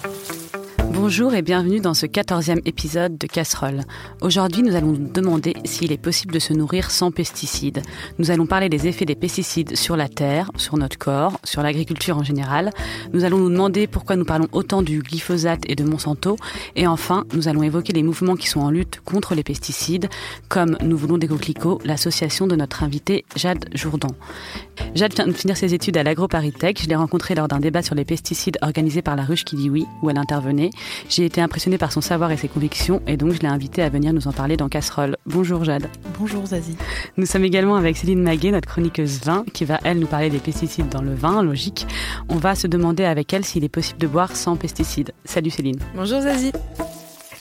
Thank you. Bonjour et bienvenue dans ce quatorzième épisode de Casserole. Aujourd'hui, nous allons nous demander s'il est possible de se nourrir sans pesticides. Nous allons parler des effets des pesticides sur la terre, sur notre corps, sur l'agriculture en général. Nous allons nous demander pourquoi nous parlons autant du glyphosate et de Monsanto. Et enfin, nous allons évoquer les mouvements qui sont en lutte contre les pesticides, comme Nous voulons des coquelicots, l'association de notre invité Jade Jourdan. Jade vient de finir ses études à l'AgroParisTech. Je l'ai rencontrée lors d'un débat sur les pesticides organisé par la Ruche qui dit oui, où elle intervenait. J'ai été impressionnée par son savoir et ses convictions et donc je l'ai invitée à venir nous en parler dans Casserole. Bonjour Jade. Bonjour Zazie. Nous sommes également avec Céline Maguet, notre chroniqueuse vin, qui va elle nous parler des pesticides dans le vin, logique. On va se demander avec elle s'il est possible de boire sans pesticides. Salut Céline. Bonjour Zazie.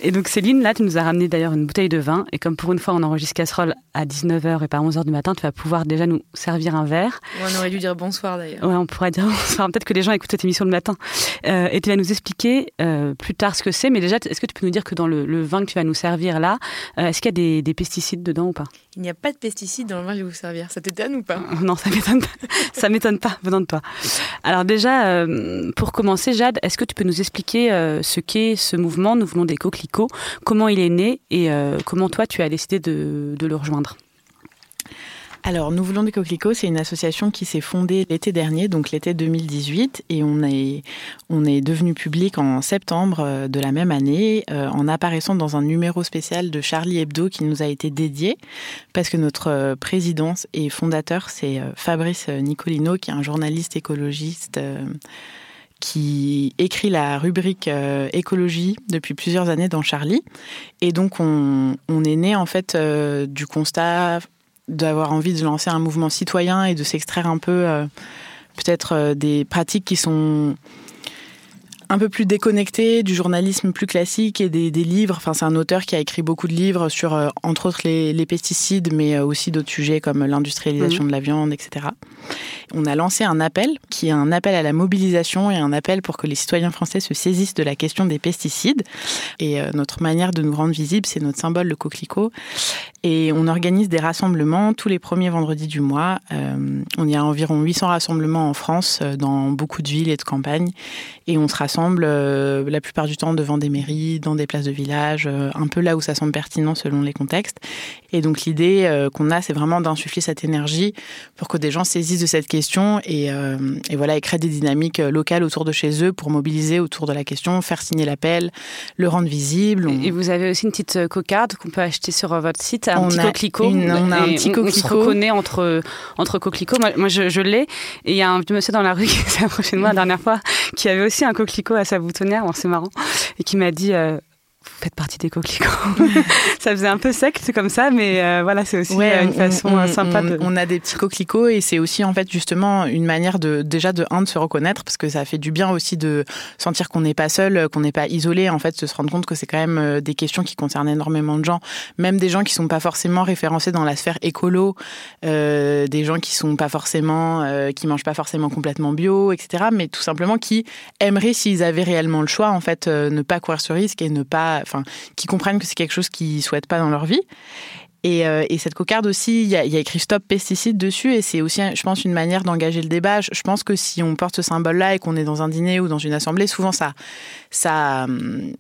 Et donc Céline, là, tu nous as ramené d'ailleurs une bouteille de vin. Et comme pour une fois, on enregistre casserole à 19h et pas à 11h du matin, tu vas pouvoir déjà nous servir un verre. on aurait dû dire bonsoir d'ailleurs. Ouais, on pourrait dire bonsoir. Peut-être que les gens écoutent cette émission le matin. Euh, et tu vas nous expliquer euh, plus tard ce que c'est. Mais déjà, est-ce que tu peux nous dire que dans le, vin que tu vas nous servir là, euh, est-ce qu'il y a des, pesticides dedans ou pas? Il n'y a pas de pesticides dans le vin que je vais vous servir. Ça t'étonne ou pas? Non, ça m'étonne pas. ça m'étonne pas venant de toi. Alors déjà, pour commencer, Jade, est-ce que tu peux nous expliquer ce qu'est ce mouvement Nous voulons des coquelicots? Comment il est né et euh, comment toi tu as décidé de, le rejoindre? Alors, Nous voulons des coquelicots, c'est une association qui s'est fondée l'été dernier, donc l'été 2018, et on est, devenu public en septembre euh, de la même année, euh, en apparaissant dans un numéro spécial de Charlie Hebdo qui nous a été dédié, parce que notre président et fondateur, c'est Fabrice Nicolino, qui est un journaliste écologiste qui écrit la rubrique euh, écologie depuis plusieurs années dans Charlie. Et donc, on, est né en fait euh, du constat d'avoir envie de lancer un mouvement citoyen et de s'extraire un peu euh, peut-être des pratiques qui sont un peu plus déconnecté du journalisme plus classique et des, livres. Enfin, c'est un auteur qui a écrit beaucoup de livres sur, euh, entre autres, les, pesticides, mais euh, aussi d'autres sujets comme l'industrialisation mhm. de la viande, etc. On a lancé un appel qui est un appel à la mobilisation et un appel pour que les citoyens français se saisissent de la question des pesticides. Et euh, notre manière de nous rendre visibles, c'est notre symbole, le coquelicot. Et on organise des rassemblements tous les premiers vendredis du mois. on y a environ 800 rassemblements en France, dans beaucoup de villes et de campagnes. Et on se rassemble euh, la plupart du temps devant des mairies, dans des places de village, euh, un peu là où ça semble pertinent selon les contextes. Et donc l'idée euh, qu'on a, c'est vraiment d'insuffler cette énergie pour que des gens saisissent de cette question et, et voilà, et créent des dynamiques locales autour de chez eux pour mobiliser autour de la question, faire signer l'appel, le rendre visible. Et vous avez aussi une petite cocarde qu'on peut acheter sur votre site, un petit coquelicot. on a un petit coquelicot. On, se reconnaît entre, entre coquelicots. Moi, je, l'ai. Et il y a un monsieur dans la rue qui s'est approché de moi la dernière fois qui avait aussi un coquelicot à sa boutonnière, c'est marrant, et qui m'a dit euh, faites partie des coquelicots. ça faisait un peu sec, c'est comme ça, mais euh, voilà, c'est aussi euh, une façon euh, sympa de. On a des petits coquelicots et c'est aussi en fait justement une manière de déjà de un de se reconnaître parce que ça fait du bien aussi de sentir qu'on n'est pas seul, qu'on n'est pas isolé, en fait, de se rendre compte que c'est quand même des questions qui concernent énormément de gens, même des gens qui sont pas forcément référencés dans la sphère écolo, des gens qui sont pas forcément, qui mangent pas forcément complètement bio, etc. Mais tout simplement qui aimeraient s'ils avaient réellement le choix, en fait, ne pas courir ce risque et ne pas enfin, qui comprennent que c'est quelque chose qu'ils souhaitent pas dans leur vie. Euh, et, cette cocarde aussi, il y, a, écrit Stop pesticides dessus, et c'est aussi, je pense, une manière d'engager le débat. Je, pense que si on porte ce symbole-là et qu'on est dans un dîner ou dans une assemblée, souvent ça, ça,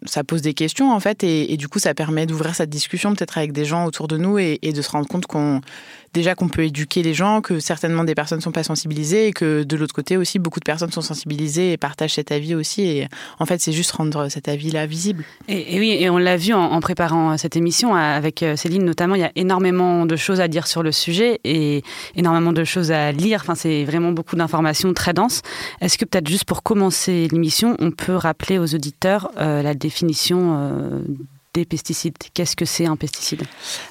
ça pose des questions en fait, et, du coup, ça permet d'ouvrir cette discussion peut-être avec des gens autour de nous et de se rendre compte qu'on déjà qu'on peut éduquer les gens, que certainement des personnes ne sont pas sensibilisées et que de l'autre côté aussi, beaucoup de personnes sont sensibilisées et partagent cet avis aussi. Et en fait, c'est juste rendre cet avis-là visible. Et, oui, et on l'a vu en, préparant cette émission avec euh, Céline notamment, il y a énormément de choses à dire sur le sujet et énormément de choses à lire. Enfin, c'est vraiment beaucoup d'informations très denses. Est-ce que peut-être juste pour commencer l'émission, on peut rappeler aux auditeurs euh, la définition euh, des pesticides. Qu'est-ce que c'est un pesticide?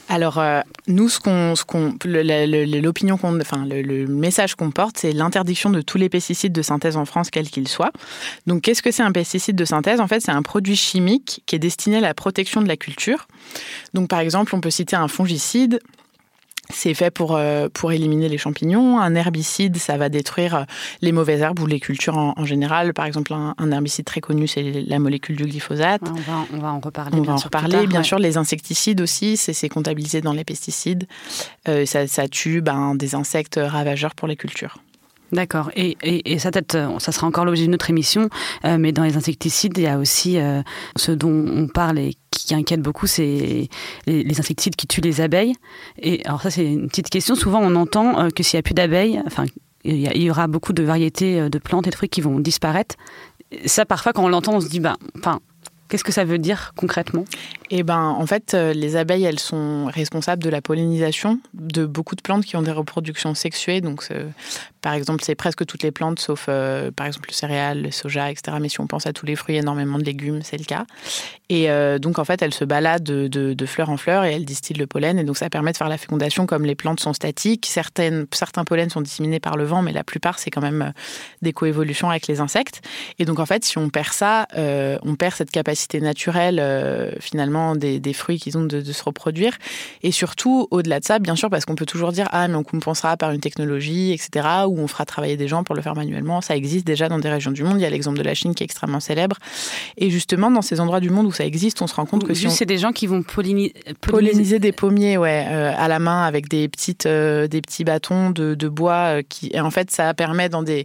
Alors, euh, nous, ce qu'on, l'opinion qu'on, enfin, le, message qu'on porte, c'est l'interdiction de tous les pesticides de synthèse en France, quels qu'ils soient. Donc, qu'est-ce que c'est un pesticide de synthèse? En fait, c'est un produit chimique qui est destiné à la protection de la culture. Donc, par exemple, on peut citer un fongicide, c'est fait pour, euh, pour éliminer les champignons. Un herbicide, ça va détruire euh, les mauvaises herbes ou les cultures en, général. Par exemple, un, herbicide très connu, c'est la molécule du glyphosate. on, va, on, va, en reparler. On va en reparler. bien sûr, les insecticides aussi, c'est comptabilisé dans les pesticides. Euh, ça, tue ben, des insectes ravageurs pour les cultures. D'accord. Et, ça, ça sera encore l'objet de notre émission, mais dans les insecticides, il y a aussi ce dont on parle et qui inquiète beaucoup, c'est les, insecticides qui tuent les abeilles. Et alors ça, c'est une petite question. Souvent, on entend que s'il n'y a plus d'abeilles, enfin, il y, aura beaucoup de variétés de plantes et de fruits qui vont disparaître. Ça, parfois, quand on l'entend, on se dit, bah, enfin, Qu'est-ce que ça veut dire concrètement? Eh ben, en fait, euh, les abeilles, elles sont responsables de la pollinisation de beaucoup de plantes qui ont des reproductions sexuées. Donc, par exemple, c'est presque toutes les plantes, sauf euh, par exemple le céréal, le soja, etc. Mais si on pense à tous les fruits, énormément de légumes, c'est le cas. Et euh, donc, en fait, elles se baladent de, fleur en fleur et elles distillent le pollen. Et donc, ça permet de faire la fécondation comme les plantes sont statiques. Certaines, certains pollens sont disséminés par le vent, mais la plupart, c'est quand même des coévolutions avec les insectes. Et donc, en fait, si on perd ça, on perd cette capacité naturelle euh, finalement des, fruits qu'ils ont de, se reproduire. Et surtout, au-delà de ça, bien sûr, parce qu'on peut toujours dire ah mais on compensera par une technologie, etc. Ou on fera travailler des gens pour le faire manuellement. Ça existe déjà dans des régions du monde. Il y a l'exemple de la Chine qui est extrêmement célèbre. Et justement, dans ces endroits du monde où ça existe, on se rend compte que si c'est des gens qui vont polliniser, polliniser des pommiers, ouais, euh, à la main avec des petites, euh, des petits bâtons de, de bois qui, et en fait, ça permet dans des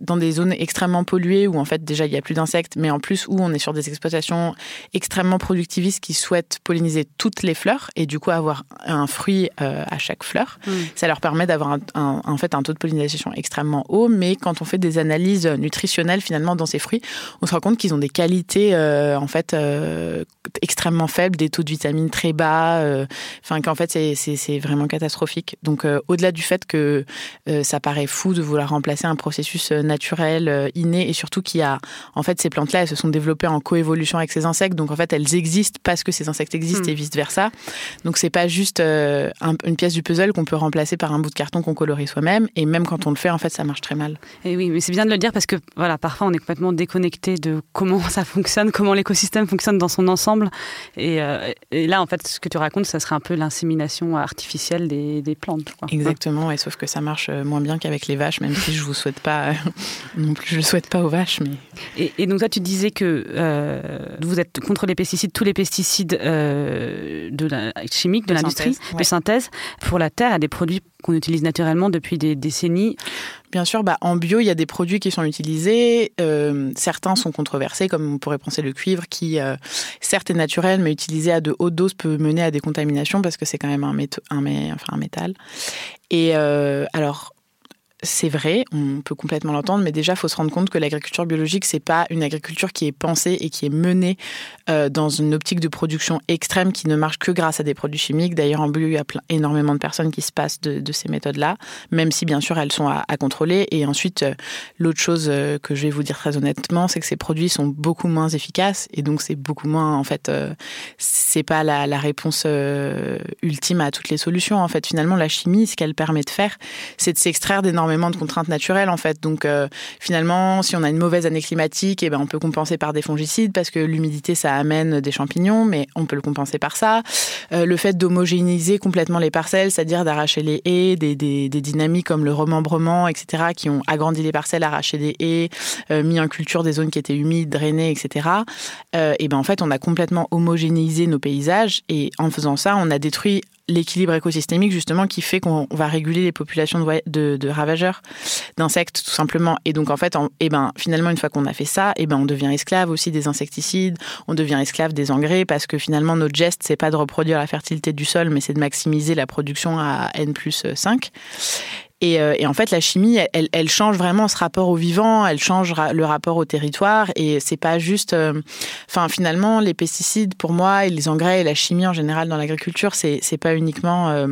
dans des zones extrêmement polluées où en fait déjà il y a plus d'insectes, mais en plus où on est sur des exploitations extrêmement productivistes qui souhaitent polliniser toutes les fleurs et du coup avoir un fruit euh, à chaque fleur. Mm. Ça leur permet d'avoir un, en fait un taux de pollinisation extrêmement haut, mais quand on fait des analyses nutritionnelles finalement dans ces fruits, on se rend compte qu'ils ont des qualités euh, en fait euh, extrêmement faibles, des taux de vitamines très bas, enfin qu'en fait c'est vraiment catastrophique. Donc au-delà du fait que ça paraît fou de vouloir remplacer un processus naturel inné et surtout qu'il y a en fait ces plantes-là elles se sont développées en coévolution avec ces insectes. Donc en fait, elles existent parce que ces insectes existent et hmm. vice versa. Donc c'est pas juste euh, une pièce du puzzle qu'on peut remplacer par un bout de carton qu'on colorie soi-même. Et même quand on le fait, en fait, ça marche très mal. Et oui, mais c'est bien de le dire parce que voilà, parfois on est complètement déconnecté de comment ça fonctionne, comment l'écosystème fonctionne dans son ensemble. Et, euh, là, en fait, ce que tu racontes, ça serait un peu l'insémination artificielle des, plantes. Exactement. Et sauf que ça marche euh, moins bien qu'avec les vaches, même si je vous souhaite pas non plus, je le souhaite pas aux vaches. Mais et, donc toi, tu disais que euh, vous êtes contre les pesticides, tous les pesticides euh, de la chimique, de, l'industrie, de synthèse. Pour la terre, a des produits qu'on utilise naturellement depuis des décennies. Bien sûr, bah, en bio, il y a des produits qui sont utilisés. Euh, certains sont controversés, comme on pourrait penser le cuivre, qui certes est naturel, mais utilisé à de hautes doses peut mener à des contaminations parce que c'est quand même un, métal. Et alors, c'est vrai, on peut complètement l'entendre, mais déjà, il faut se rendre compte que l'agriculture biologique, c'est pas une agriculture qui est pensée et qui est menée euh, dans une optique de production extrême qui ne marche que grâce à des produits chimiques. D'ailleurs, en bio, il y a plein, énormément de personnes qui se passent de, ces méthodes-là, même si bien sûr elles sont à, contrôler. Et ensuite, euh, l'autre chose euh, que je vais vous dire très honnêtement, c'est que ces produits sont beaucoup moins efficaces et donc c'est beaucoup moins, en fait, c'est pas la, la réponse ultime à toutes les solutions. En fait, finalement, la chimie, ce qu'elle permet de faire, c'est de s'extraire d'énormément de contraintes naturelles en fait. Donc euh, finalement, si on a une mauvaise année climatique, et eh ben on peut compenser par des fongicides parce que l'humidité ça amène des champignons, mais on peut le compenser par ça. Euh, le fait d'homogénéiser complètement les parcelles, c'est-à-dire d'arracher les haies, des, des, dynamiques comme le remembrement, etc., qui ont agrandi les parcelles, arraché des haies, euh, mis en culture des zones qui étaient humides, drainées, etc. et ben en fait, on a complètement homogénéisé nos paysages et en faisant ça, on a détruit l'équilibre écosystémique justement qui fait qu'on va réguler les populations de, ravageurs d'insectes tout simplement. Et donc en fait et eh ben finalement une fois qu'on a fait ça eh ben on devient esclave aussi des insecticides on devient esclave des engrais parce que finalement notre geste c'est pas de reproduire la fertilité du sol mais c'est de maximiser la production à n plus 5 euh, et, en fait, la chimie, elle, change vraiment ce rapport au vivant, elle change le rapport au territoire. Et c'est pas juste. Euh, enfin, finalement, les pesticides, pour moi, et les engrais et la chimie en général dans l'agriculture, c'est pas uniquement.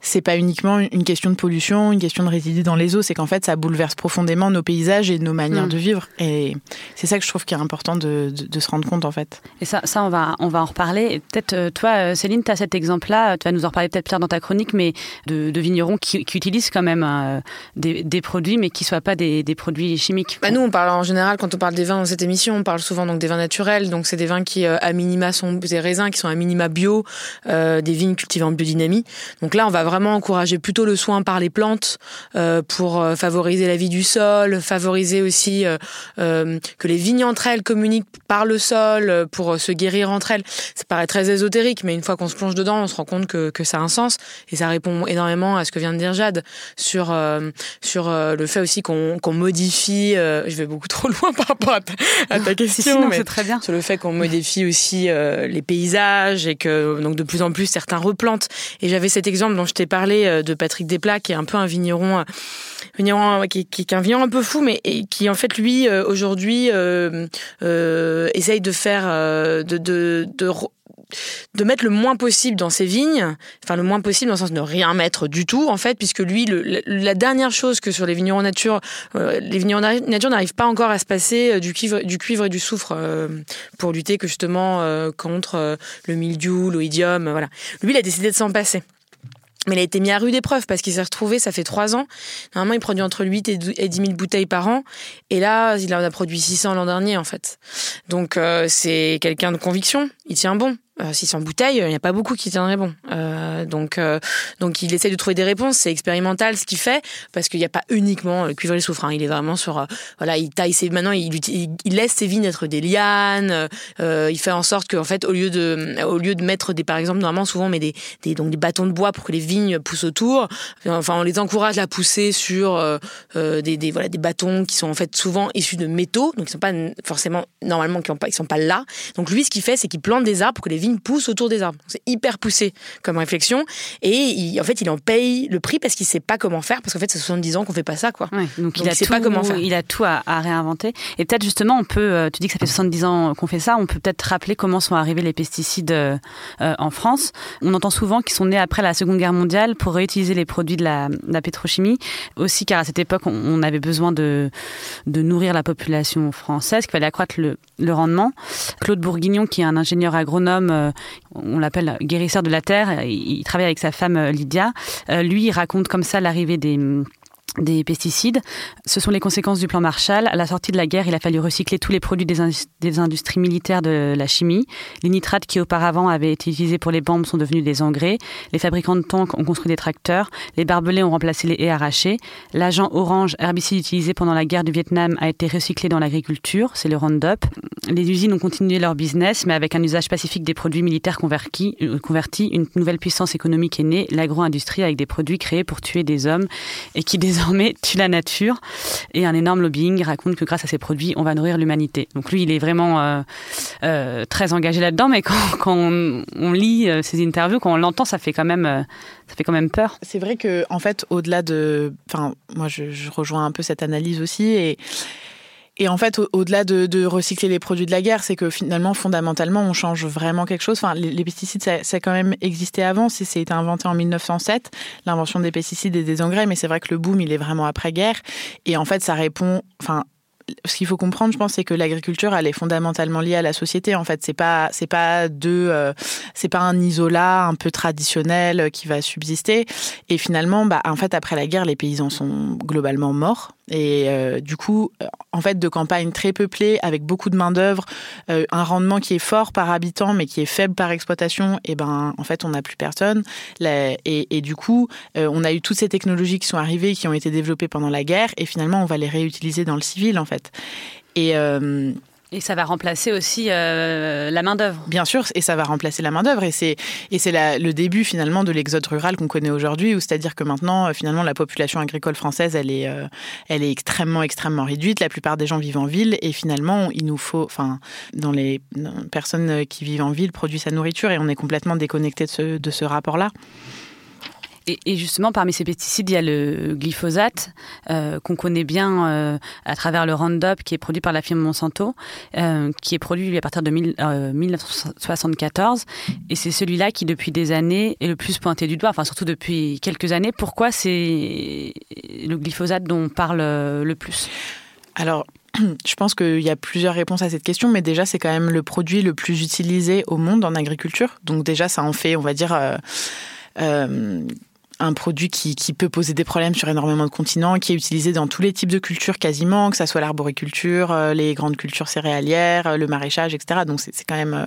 C'est pas uniquement une question de pollution, une question de résidus dans les eaux, c'est qu'en fait ça bouleverse profondément nos paysages et nos manières mm. de vivre. Et c'est ça que je trouve qui est important de, se rendre compte en fait. Et ça, ça on, va, on va en reparler. Peut-être euh, toi, euh, Céline, tu as cet exemple-là, tu vas nous en reparler peut-être Pierre dans ta chronique, mais de, vignerons qui, utilisent quand même euh, des, produits, mais qui ne soient pas des, produits chimiques. Bah nous, on parle en général, quand on parle des vins dans cette émission, on parle souvent donc des vins naturels. Donc c'est des vins qui, à minima, sont des raisins qui sont à minima bio, des vignes cultivées en biodynamie. Donc là, on va vraiment encouragé plutôt le soin par les plantes pour favoriser la vie du sol, favoriser aussi que les vignes entre elles communiquent par le sol pour se guérir entre elles. Ça paraît très ésotérique, mais une fois qu'on se plonge dedans, on se rend compte que, que ça a un sens et ça répond énormément à ce que vient de dire Jade sur sur le fait aussi qu'on modifie. je vais beaucoup trop loin par rapport à ta, question, mais très bien. sur le fait qu'on modifie aussi les paysages et que donc de plus en plus certains replantent. Et j'avais cet exemple dont je t'ai parlé de Patrick Desplat, qui est un peu un vigneron vigneron qui, qui, est un vigneron un peu fou, mais qui en fait lui aujourd'hui euh, euh, essaye de faire de, de, de mettre le moins possible dans ses vignes, enfin le moins possible dans le sens de ne rien mettre du tout en fait, puisque lui, la dernière chose que sur les vignerons nature, euh, les vignerons nature n'arrivent pas encore à se passer euh, du cuivre, du cuivre et du soufre euh, pour lutter que justement contre le mildiou, l'oïdium, voilà. Lui, il a décidé de s'en passer. Mais il a été mis à rude épreuve parce qu'il s'est retrouvé, ça fait trois ans. Normalement, il produit entre 8 et 10 000 bouteilles par an. Et là, il en a produit 600 l'an dernier, en fait. Donc, c'est quelqu'un de conviction. Il tient bon. 600 euh, bouteilles, il n'y a pas beaucoup qui tiendraient bon. Euh, donc, euh, donc il essaie de trouver des réponses. C'est expérimental ce qu'il fait parce qu'il n'y a pas uniquement le cuivre et le soufre. Hein. Il est vraiment sur, voilà, il taille ses, maintenant il, il, laisse ses vignes être des lianes. il fait en sorte qu'en fait, au lieu de, au lieu de mettre des, par exemple, normalement souvent met des, des, donc des bâtons de bois pour que les vignes poussent autour. Enfin, on les encourage à pousser sur des, des, voilà, des bâtons qui sont en fait souvent issus de métaux, donc ils sont pas forcément normalement qui ont pas, ils sont pas là. Donc lui, ce qu'il fait, c'est qu'il plante des arbres pour que les vignes pousse autour des arbres. C'est hyper poussé comme réflexion. Et en fait, il en paye le prix parce qu'il sait pas comment faire, parce qu'en fait, c'est 70 ans qu'on fait pas ça, quoi. donc, il, a sait tout, pas comment faire. Il a tout à, réinventer. Et peut-être justement, on peut, euh, tu dis que ça fait 70 ans qu'on fait ça, on peut peut-être rappeler comment sont arrivés les pesticides euh, en France. On entend souvent qu'ils sont nés après la Seconde Guerre mondiale pour réutiliser les produits de la, pétrochimie. Aussi, car à cette époque, on, avait besoin de, de nourrir la population française, qu'il fallait accroître le, le rendement. Claude Bourguignon, qui est un ingénieur agronome euh, on l'appelle guérisseur de la terre. Il travaille avec sa femme euh, Lydia. Euh, lui, il raconte comme ça l'arrivée des des pesticides. Ce sont les conséquences du plan Marshall. À la sortie de la guerre, il a fallu recycler tous les produits des, industries militaires de la chimie. Les nitrates qui auparavant avaient été utilisés pour les bombes sont devenus des engrais. Les fabricants de tanks ont construit des tracteurs. Les barbelés ont remplacé les haies arrachées. L'agent orange, herbicide utilisé pendant la guerre du Vietnam, a été recyclé dans l'agriculture. C'est le Roundup. Les usines ont continué leur business, mais avec un usage pacifique des produits militaires. Euh, convertis une nouvelle puissance économique est née, l'agro-industrie avec des produits créés pour tuer des hommes et qui désormais désormais tue la nature. Et un énorme lobbying raconte que grâce à ces produits, on va nourrir l'humanité. Donc lui, il est vraiment euh, euh, très engagé là-dedans, mais quand, on, lit euh, ces interviews, quand on l'entend, ça fait quand même, ça fait quand même peur. C'est vrai que, en fait, au-delà de, enfin, moi, je, je, rejoins un peu cette analyse aussi, et et en fait, au-delà de, recycler les produits de la guerre, c'est que finalement, fondamentalement, on change vraiment quelque chose. Enfin, les, pesticides, ça, ça, a quand même existé avant. C'est été inventé en 1907, l'invention des pesticides et des engrais. Mais c'est vrai que le boom, il est vraiment après-guerre. Et en fait, ça répond. Enfin, ce qu'il faut comprendre, je pense, c'est que l'agriculture, elle est fondamentalement liée à la société. En fait, c'est pas, c'est pas deux, euh, c'est pas un isolat un peu traditionnel qui va subsister. Et finalement, bah, en fait, après la guerre, les paysans sont globalement morts. Et euh, du coup, euh, en fait, de campagnes très peuplées, avec beaucoup de main-d'œuvre, un rendement qui est fort par habitant, mais qui est faible par exploitation, et ben, en fait, on n'a plus personne. Et, du coup, on a eu toutes ces technologies qui sont arrivées, qui ont été développées pendant la guerre, et finalement, on va les réutiliser dans le civil, en fait. Et, euh, et ça va remplacer aussi euh, la main-d'œuvre. Bien sûr, et ça va remplacer la main-d'œuvre. Et c'est, et c'est le début finalement de l'exode rural qu'on connaît aujourd'hui, c'est-à-dire que maintenant, euh, finalement, la population agricole française, elle est, elle est extrêmement, extrêmement réduite. La plupart des gens vivent en ville. Et finalement, il nous faut, enfin, dans les personnes qui vivent en ville, produisent sa nourriture et on est complètement déconnecté de ce, de ce rapport-là. Et, justement, parmi ces pesticides, il y a le glyphosate, euh, qu'on connaît bien euh, à travers le Roundup, qui est produit par la firme Monsanto, euh, qui est produit à partir de 1974. Et c'est celui-là qui, depuis des années, est le plus pointé du doigt, enfin surtout depuis quelques années. Pourquoi c'est le glyphosate dont on parle le plus? Alors, je pense qu'il y a plusieurs réponses à cette question, mais déjà, c'est quand même le produit le plus utilisé au monde en agriculture. Donc déjà, ça en fait, on va dire... un produit qui, qui, peut poser des problèmes sur énormément de continents, qui est utilisé dans tous les types de cultures quasiment, que ce soit l'arboriculture, euh, les grandes cultures céréalières, euh, le maraîchage, etc. Donc c'est quand même, euh,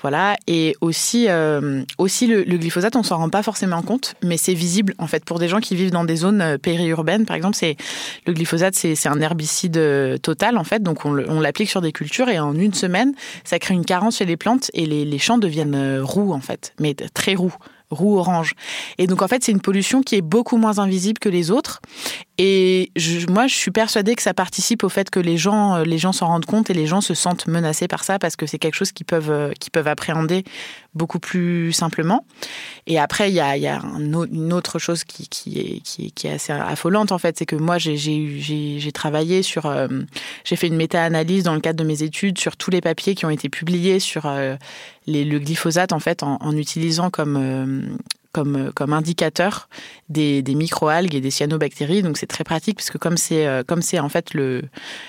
Voilà. Et aussi, euh, aussi le, glyphosate, on s'en rend pas forcément compte, mais c'est visible en fait pour des gens qui vivent dans des zones périurbaines, par exemple. C'est le glyphosate, c'est un herbicide total en fait, donc on l'applique sur des cultures et en une semaine, ça crée une carence chez les plantes et les, les champs deviennent roux en fait, mais très roux roux orange. Et donc en fait, c'est une pollution qui est beaucoup moins invisible que les autres. Et moi, je suis persuadée que ça participe au fait que les gens, euh, les gens s'en rendent compte et les gens se sentent menacés par ça parce que c'est quelque chose qu'ils peuvent, euh, qu'ils peuvent appréhender beaucoup plus simplement. Et après, il y a, une autre chose qui, est, assez affolante en fait, c'est que moi, j'ai travaillé sur, euh, j'ai fait une méta-analyse dans le cadre de mes études sur tous les papiers qui ont été publiés sur le glyphosate en fait en, utilisant comme comme indicateur des, des microalgues et des cyanobactéries. Donc c'est très pratique puisque comme c'est euh, comme c'est en fait le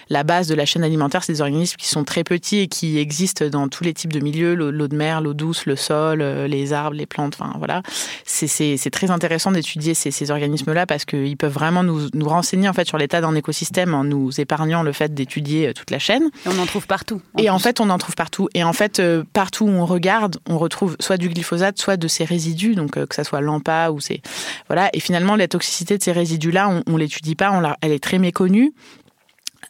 la base de la chaîne alimentaire, c'est des organismes qui sont très petits et qui existent dans tous les types de milieux, l'eau de mer, l'eau douce, le sol, euh, les arbres, les plantes. Enfin voilà, c'est très intéressant d'étudier ces, ces organismes-là parce qu'ils peuvent vraiment nous, nous renseigner en fait sur l'état d'un écosystème en nous épargnant le fait d'étudier toute la chaîne. Et on en trouve partout. En et en fait, on en trouve partout. Et en fait, partout où on regarde, on retrouve soit du glyphosate, soit de ses résidus. Donc que ça soit l'AMPA ou c'est voilà. Et finalement, la toxicité de ces résidus-là, on, on l'étudie pas, on elle est très méconnue.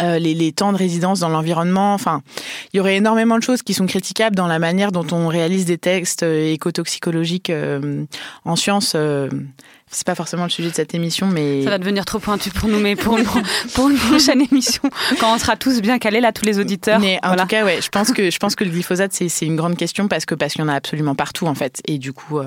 Euh, les, les, temps de résidence dans l'environnement. Enfin, il y aurait énormément de choses qui sont critiquables dans la manière dont on réalise des textes euh, écotoxicologiques euh, en sciences. Euh, c'est pas forcément le sujet de cette émission, mais ça va devenir trop pointu pour nous, mais pour une, pour une prochaine émission, quand on sera tous bien calés là, tous les auditeurs. Mais en tout cas, ouais, je pense que je pense que le glyphosate c'est une grande question parce que parce qu'il y en a absolument partout en fait, et du coup.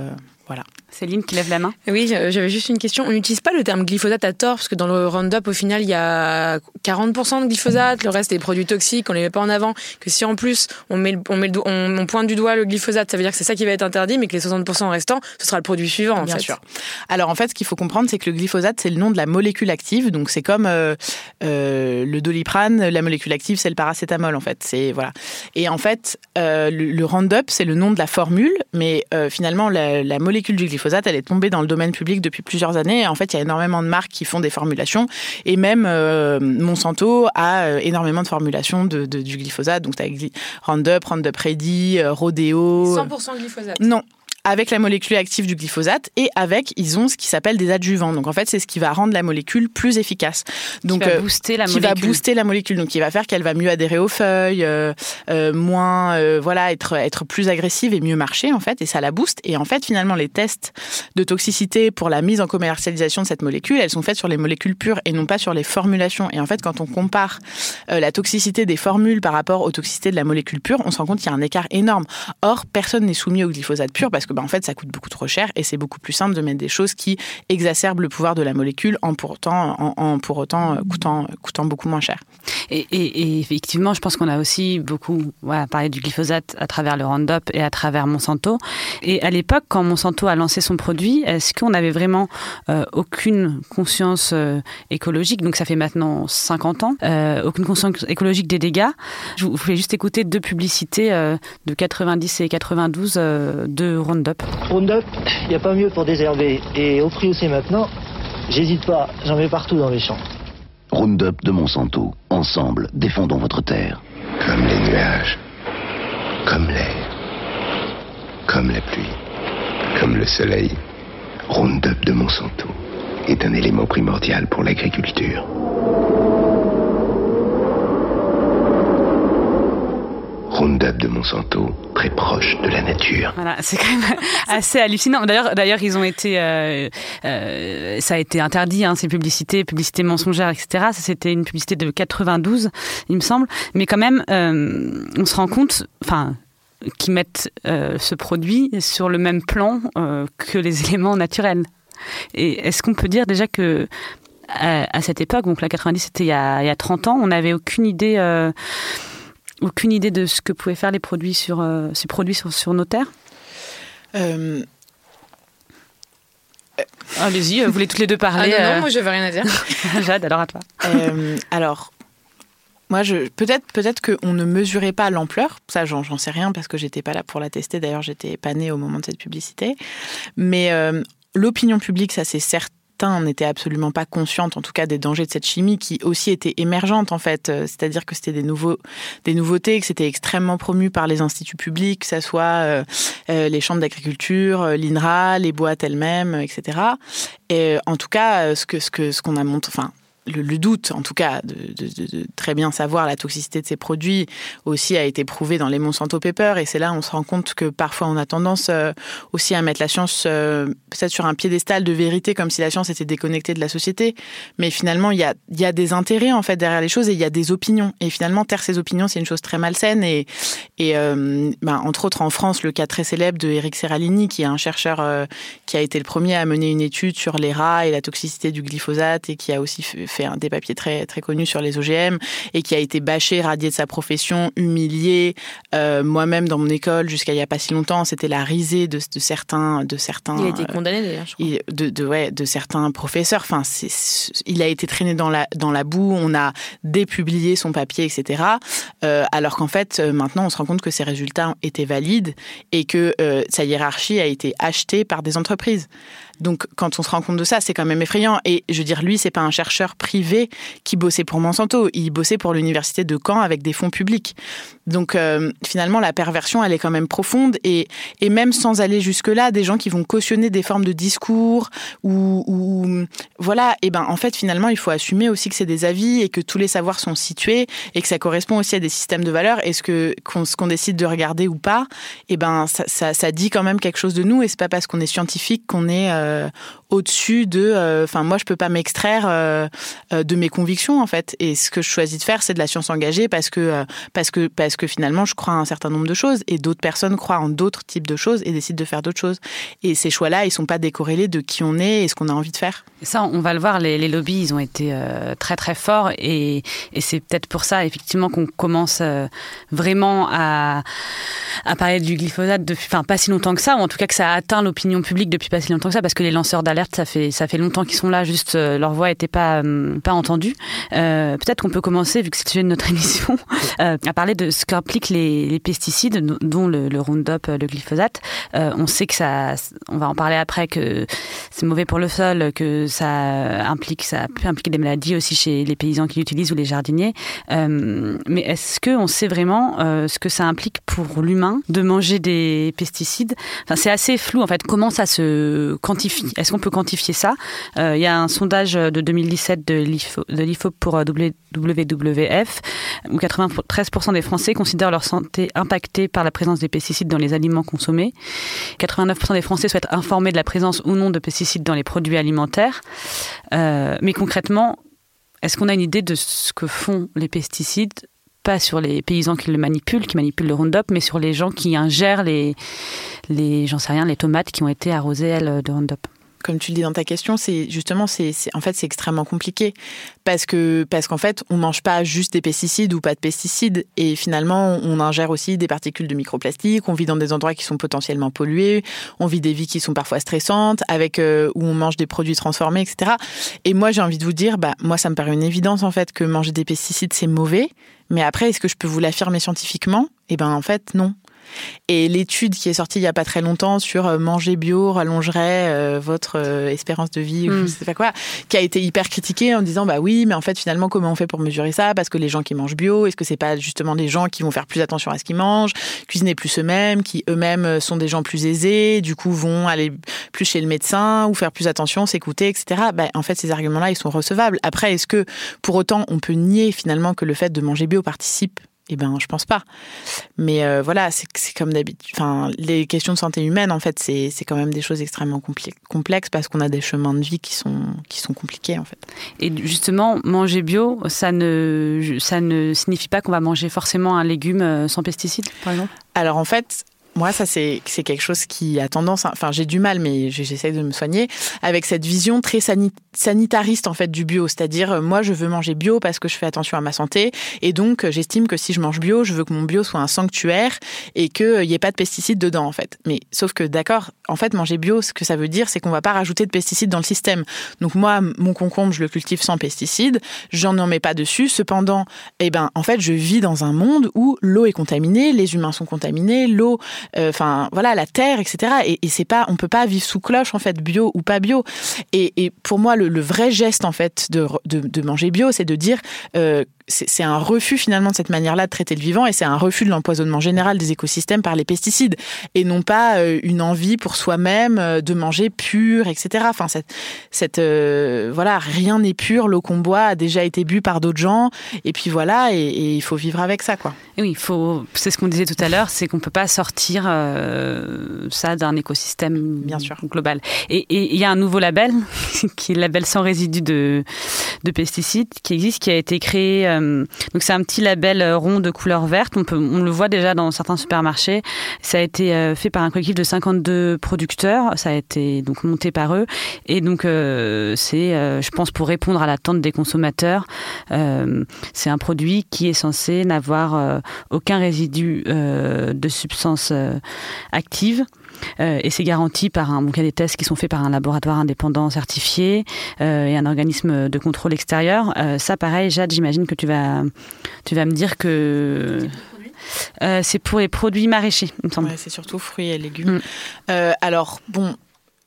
Voilà. Céline qui lève la main. Oui, j'avais juste une question. On n'utilise pas le terme glyphosate à tort, parce que dans le Roundup, au final, il y a 40% de glyphosate, le reste est des produits toxiques, on les met pas en avant. Que si en plus on, met, on, met on, pointe du doigt le glyphosate, ça veut dire que c'est ça qui va être interdit, mais que les 60% restants, ce sera le produit suivant. En Bien sûr. Alors en fait, ce qu'il faut comprendre, c'est que le glyphosate, c'est le nom de la molécule active. Donc c'est comme euh, euh, le doliprane, la molécule active, c'est le paracétamol en fait. C'est voilà. Et en fait, euh, le, Roundup, c'est le nom de la formule, mais finalement la, la molécule du glyphosate, elle est tombée dans le domaine public depuis plusieurs années. En fait, il y a énormément de marques qui font des formulations et même euh, Monsanto a euh, énormément de formulations de, du glyphosate. Donc, tu as Roundup, Roundup Ready, euh, Rodeo. 100% glyphosate. Non, avec la molécule active du glyphosate et avec ils ont ce qui s'appelle des adjuvants. Donc en fait, c'est ce qui va rendre la molécule plus efficace. Donc qui va booster la qui molécule. va booster la molécule. Donc qui va faire qu'elle va mieux adhérer aux feuilles, euh, euh, moins euh, voilà, être être plus agressive et mieux marcher en fait et ça la booste et en fait finalement les tests de toxicité pour la mise en commercialisation de cette molécule, elles sont faites sur les molécules pures et non pas sur les formulations et en fait quand on compare la toxicité des formules par rapport aux toxicités de la molécule pure, on se rend compte qu'il y a un écart énorme. Or, personne n'est soumis au glyphosate pur parce que bah, en fait, ça coûte beaucoup trop cher et c'est beaucoup plus simple de mettre des choses qui exacerbent le pouvoir de la molécule en pour autant, en, pour autant euh, coûtant, beaucoup moins cher. Et, effectivement, je pense qu'on a aussi beaucoup parlé du glyphosate à travers le Roundup et à travers Monsanto. Et à l'époque, quand Monsanto a lancé son produit, est-ce qu'on avait vraiment euh, aucune conscience euh, écologique? Donc ça fait maintenant 50 ans, aucune conscience écologique des dégâts. Je voulais juste écouter deux publicités de 90 et 92 de Roundup. Roundup, il n'y a pas mieux pour désherber. Et au prix aussi maintenant, j'hésite pas, j'en mets partout dans les champs. Roundup de Monsanto. Ensemble, défendons votre terre. Comme les nuages, comme l'air, comme la pluie, comme le soleil. Roundup de Monsanto est un élément primordial pour l'agriculture. Roundup de Monsanto, très proche de la nature. Voilà, c'est quand même assez hallucinant. D'ailleurs, d'ailleurs, ils ont été, euh, euh, ça a été interdit, hein, ces publicités, publicités mensongères, etc. Ça, c'était une publicité de 92, il me semble. Mais quand même, euh, on se rend compte, enfin, qu'ils mettent ce produit sur le même plan que les éléments naturels. Et est-ce qu'on peut dire déjà que à, cette époque, donc la 90, c'était il, y a, il y a 30 ans, on n'avait aucune idée aucune idée de ce que pouvaient faire les produits sur, euh, ces produits sur, sur nos terres euh... Allez-y, vous voulez toutes les deux parler ah non, non, moi je veux rien à dire. Jade, alors à toi. Euh, alors, moi, je, peut-être, peut-être qu'on ne mesurait pas l'ampleur. Ça, j'en, sais rien parce que j'étais pas là pour la tester. D'ailleurs, j'étais pas née au moment de cette publicité. Mais euh, l'opinion publique, ça c'est certain certains n'étaient absolument pas conscientes, en tout cas, des dangers de cette chimie qui aussi était émergente en fait. C'est-à-dire que c'était des nouveaux, des nouveautés, que c'était extrêmement promu par les instituts publics, que ça soit les chambres d'agriculture, l'INRA, les boîtes elles-mêmes, etc. Et en tout cas, ce que ce que ce qu'on a montré, enfin le, doute, en tout cas, de, très bien savoir la toxicité de ces produits aussi a été prouvé dans les Monsanto Papers. Et c'est là on se rend compte que parfois on a tendance euh, aussi à mettre la science euh, peut-être sur un piédestal de vérité, comme si la science était déconnectée de la société. Mais finalement, il y a, y a des intérêts en fait derrière les choses et il y a des opinions. Et finalement, taire ces opinions, c'est une chose très malsaine. Et, et euh, ben, entre autres en France, le cas très célèbre de Eric Serralini, qui est un chercheur qui a été le premier à mener une étude sur les rats et la toxicité du glyphosate et qui a aussi fait fait un, des papiers très, très connus sur les OGM et qui a été bâché, radié de sa profession, humilié. Euh, moi-même, dans mon école, jusqu'à il n'y a pas si longtemps, c'était la risée de, de, certains, de certains. Il a été condamné d'ailleurs, je crois. De, de, ouais, de certains professeurs. Enfin, il a été traîné dans la, dans la boue. On a dépublié son papier, etc. Euh, alors qu'en fait, euh, maintenant, on se rend compte que ses résultats étaient valides et que euh, sa hiérarchie a été achetée par des entreprises. Donc, quand on se rend compte de ça, c'est quand même effrayant. Et je veux dire, lui, c'est pas un chercheur privé qui bossait pour Monsanto. Il bossait pour l'université de Caen avec des fonds publics. Donc, euh, finalement, la perversion, elle est quand même profonde. Et, même sans aller jusque-là, des gens qui vont cautionner des formes de discours ou, voilà, et ben, en fait, finalement, il faut assumer aussi que c'est des avis et que tous les savoirs sont situés et que ça correspond aussi à des systèmes de valeurs. Et ce que qu'on décide de regarder ou pas, et ben, ça, ça, ça, dit quand même quelque chose de nous. Et c'est pas parce qu'on est scientifique qu'on est euh, 诶 au-dessus de. Euh, enfin, moi, je peux pas m'extraire euh, de mes convictions en fait. Et ce que je choisis de faire, c'est de la science engagée parce que parce que parce que finalement, je crois à un certain nombre de choses et d'autres personnes croient en d'autres types de choses et décident de faire d'autres choses. Et ces choix-là, ils sont pas décorrélés de qui on est et ce qu'on a envie de faire. Ça, on va le voir. Les, lobbies, ils ont été très très forts et, et c'est peut-être pour ça effectivement qu'on commence vraiment à, à parler du glyphosate depuis, enfin, pas si longtemps que ça, ou en tout cas que ça a atteint l'opinion publique depuis pas si longtemps que ça, parce que les lanceurs d'alerte, ça fait, ça fait longtemps qu'ils sont là, juste euh, leur voix n'était pas, euh, pas entendue. Euh, peut-être qu'on peut commencer, vu que c'est le sujet de notre émission, à parler de ce qu'impliquent les, pesticides, dont le, le Roundup, le glyphosate. on sait que ça, on va en parler après, que c'est mauvais pour le sol, que ça implique, ça peut impliquer des maladies aussi chez les paysans qui l'utilisent ou les jardiniers. mais est-ce qu'on sait vraiment ce que ça implique pour l'humain de manger des pesticides? Enfin, c'est assez flou en fait. Comment ça se quantifie? Est-ce qu'on peut quantifier ça euh, Il y a un sondage de 2017 de l'IFOP pour WWF où 93% des Français considèrent leur santé impactée par la présence des pesticides dans les aliments consommés. 89% des Français souhaitent informer de la présence ou non de pesticides dans les produits alimentaires. Euh, mais concrètement, est-ce qu'on a une idée de ce que font les pesticides? Pas sur les paysans qui le manipulent, qui manipulent le Roundup, mais sur les gens qui ingèrent les, les sais rien, les tomates qui ont été arrosées, elles, de Roundup comme tu le dis dans ta question, c'est justement, c'est en fait, c'est extrêmement compliqué parce que parce qu'en fait, on mange pas juste des pesticides ou pas de pesticides et finalement, on ingère aussi des particules de microplastique. On vit dans des endroits qui sont potentiellement pollués. On vit des vies qui sont parfois stressantes, avec euh, où on mange des produits transformés, etc. Et moi, j'ai envie de vous dire, bah moi, ça me paraît une évidence en fait que manger des pesticides c'est mauvais. Mais après, est-ce que je peux vous l'affirmer scientifiquement? Eh ben, en fait, non. Et l'étude qui est sortie il y a pas très longtemps sur euh, manger bio rallongerait euh, votre euh, espérance de vie ou je mm. sais pas quoi, qui a été hyper critiquée en disant bah oui, mais en fait finalement comment on fait pour mesurer ça? Parce que les gens qui mangent bio, est-ce que c'est pas justement des gens qui vont faire plus attention à ce qu'ils mangent, cuisiner plus eux-mêmes, qui eux-mêmes sont des gens plus aisés, du coup vont aller plus chez le médecin ou faire plus attention, s'écouter, etc. Bah, en fait ces arguments-là ils sont recevables. Après est-ce que pour autant on peut nier finalement que le fait de manger bio participe eh ben, je pense pas. Mais euh, voilà, c'est comme d'habitude. Enfin, les questions de santé humaine, en fait, c'est quand même des choses extrêmement complexes parce qu'on a des chemins de vie qui sont, qui sont compliqués, en fait. Et justement, manger bio, ça ne, ça ne signifie pas qu'on va manger forcément un légume euh, sans pesticides, par exemple? Alors, en fait, moi, ça, c'est quelque chose qui a tendance, enfin, j'ai du mal, mais j'essaie de me soigner, avec cette vision très sanitariste, en fait, du bio. C'est-à-dire, euh, moi, je veux manger bio parce que je fais attention à ma santé. Et donc, j'estime que si je mange bio, je veux que mon bio soit un sanctuaire et qu'il n'y euh, ait pas de pesticides dedans, en fait. Mais sauf que, d'accord, en fait, manger bio, ce que ça veut dire, c'est qu'on va pas rajouter de pesticides dans le système. Donc, moi, mon concombre, je le cultive sans pesticides. J'en en mets pas dessus. Cependant, eh ben, en fait, je vis dans un monde où l'eau est contaminée, les humains sont contaminés, l'eau enfin voilà, la terre, etc. Et, et c'est pas, on peut pas vivre sous cloche en fait, bio ou pas bio. Et, et pour moi, le, le, vrai geste en fait de, de, de manger bio, c'est de dire euh, c'est un refus finalement de cette manière-là de traiter le vivant et c'est un refus de l'empoisonnement général des écosystèmes par les pesticides et non pas euh, une envie pour soi-même euh, de manger pur, etc. Enfin, cette, cette euh, voilà, rien n'est pur. L'eau qu'on boit a déjà été bu par d'autres gens et puis voilà, et, et, il faut vivre avec ça, quoi. Et oui, il faut. C'est ce qu'on disait tout à l'heure, c'est qu'on peut pas sortir euh, ça d'un écosystème Bien sûr. global. Et il y a un nouveau label qui est le label sans résidus de, de pesticides qui existe, qui a été créé euh, donc c'est un petit label euh, rond de couleur verte. On, le voit déjà dans certains supermarchés. Ça a été euh, fait par un collectif de 52 producteurs. Ça a été donc monté par eux. Et donc c'est, je pense, pour répondre à l'attente des consommateurs, c'est un produit qui est censé n'avoir aucun résidu de substance active. Euh, et c'est garanti par un. Donc il y a des tests qui sont faits par un laboratoire indépendant certifié euh, et un organisme de contrôle extérieur. Euh, ça, pareil, Jade, j'imagine que tu vas, tu vas me dire que. c'est pour les produits maraîchers, il me semble. Ouais, c'est surtout fruits et légumes. Mm. alors, bon,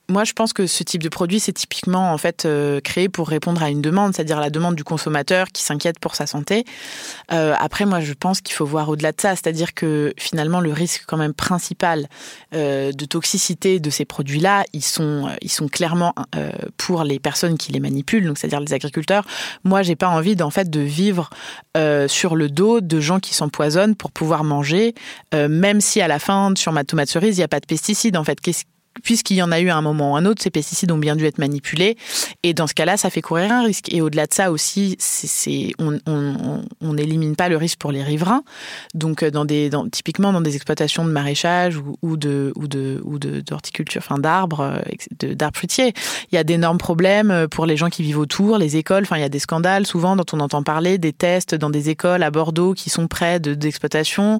moi, je pense que ce type de produit, c'est typiquement en fait euh, créé pour répondre à une demande, c'est-à-dire la demande du consommateur qui s'inquiète pour sa santé. Euh, après, moi, je pense qu'il faut voir au-delà de ça, c'est-à-dire que finalement, le risque quand même principal euh, de toxicité de ces produits-là, ils sont, ils sont clairement pour les personnes qui les manipulent, donc c'est-à-dire les agriculteurs. Moi, j'ai pas envie fait de vivre sur le dos de gens qui s'empoisonnent pour pouvoir manger, même si à la fin, sur ma tomate cerise, il n'y a pas de pesticides. En fait, puisqu'il y en a eu à un moment ou un autre, ces pesticides ont bien dû être manipulés. Et dans ce cas-là, ça fait courir un risque. Et au-delà de ça aussi, c'est, on n'élimine pas le risque pour les riverains. Donc, euh, dans des, typiquement dans des exploitations de maraîchage ou, de, ou de, ou de, d'horticulture, d'arbres, euh, d'arbres fruitiers, il y a d'énormes problèmes euh, pour les gens qui vivent autour, les écoles. Enfin, il y a des scandales souvent dont on entend parler, des tests dans des écoles à Bordeaux qui sont près de, d'exploitations,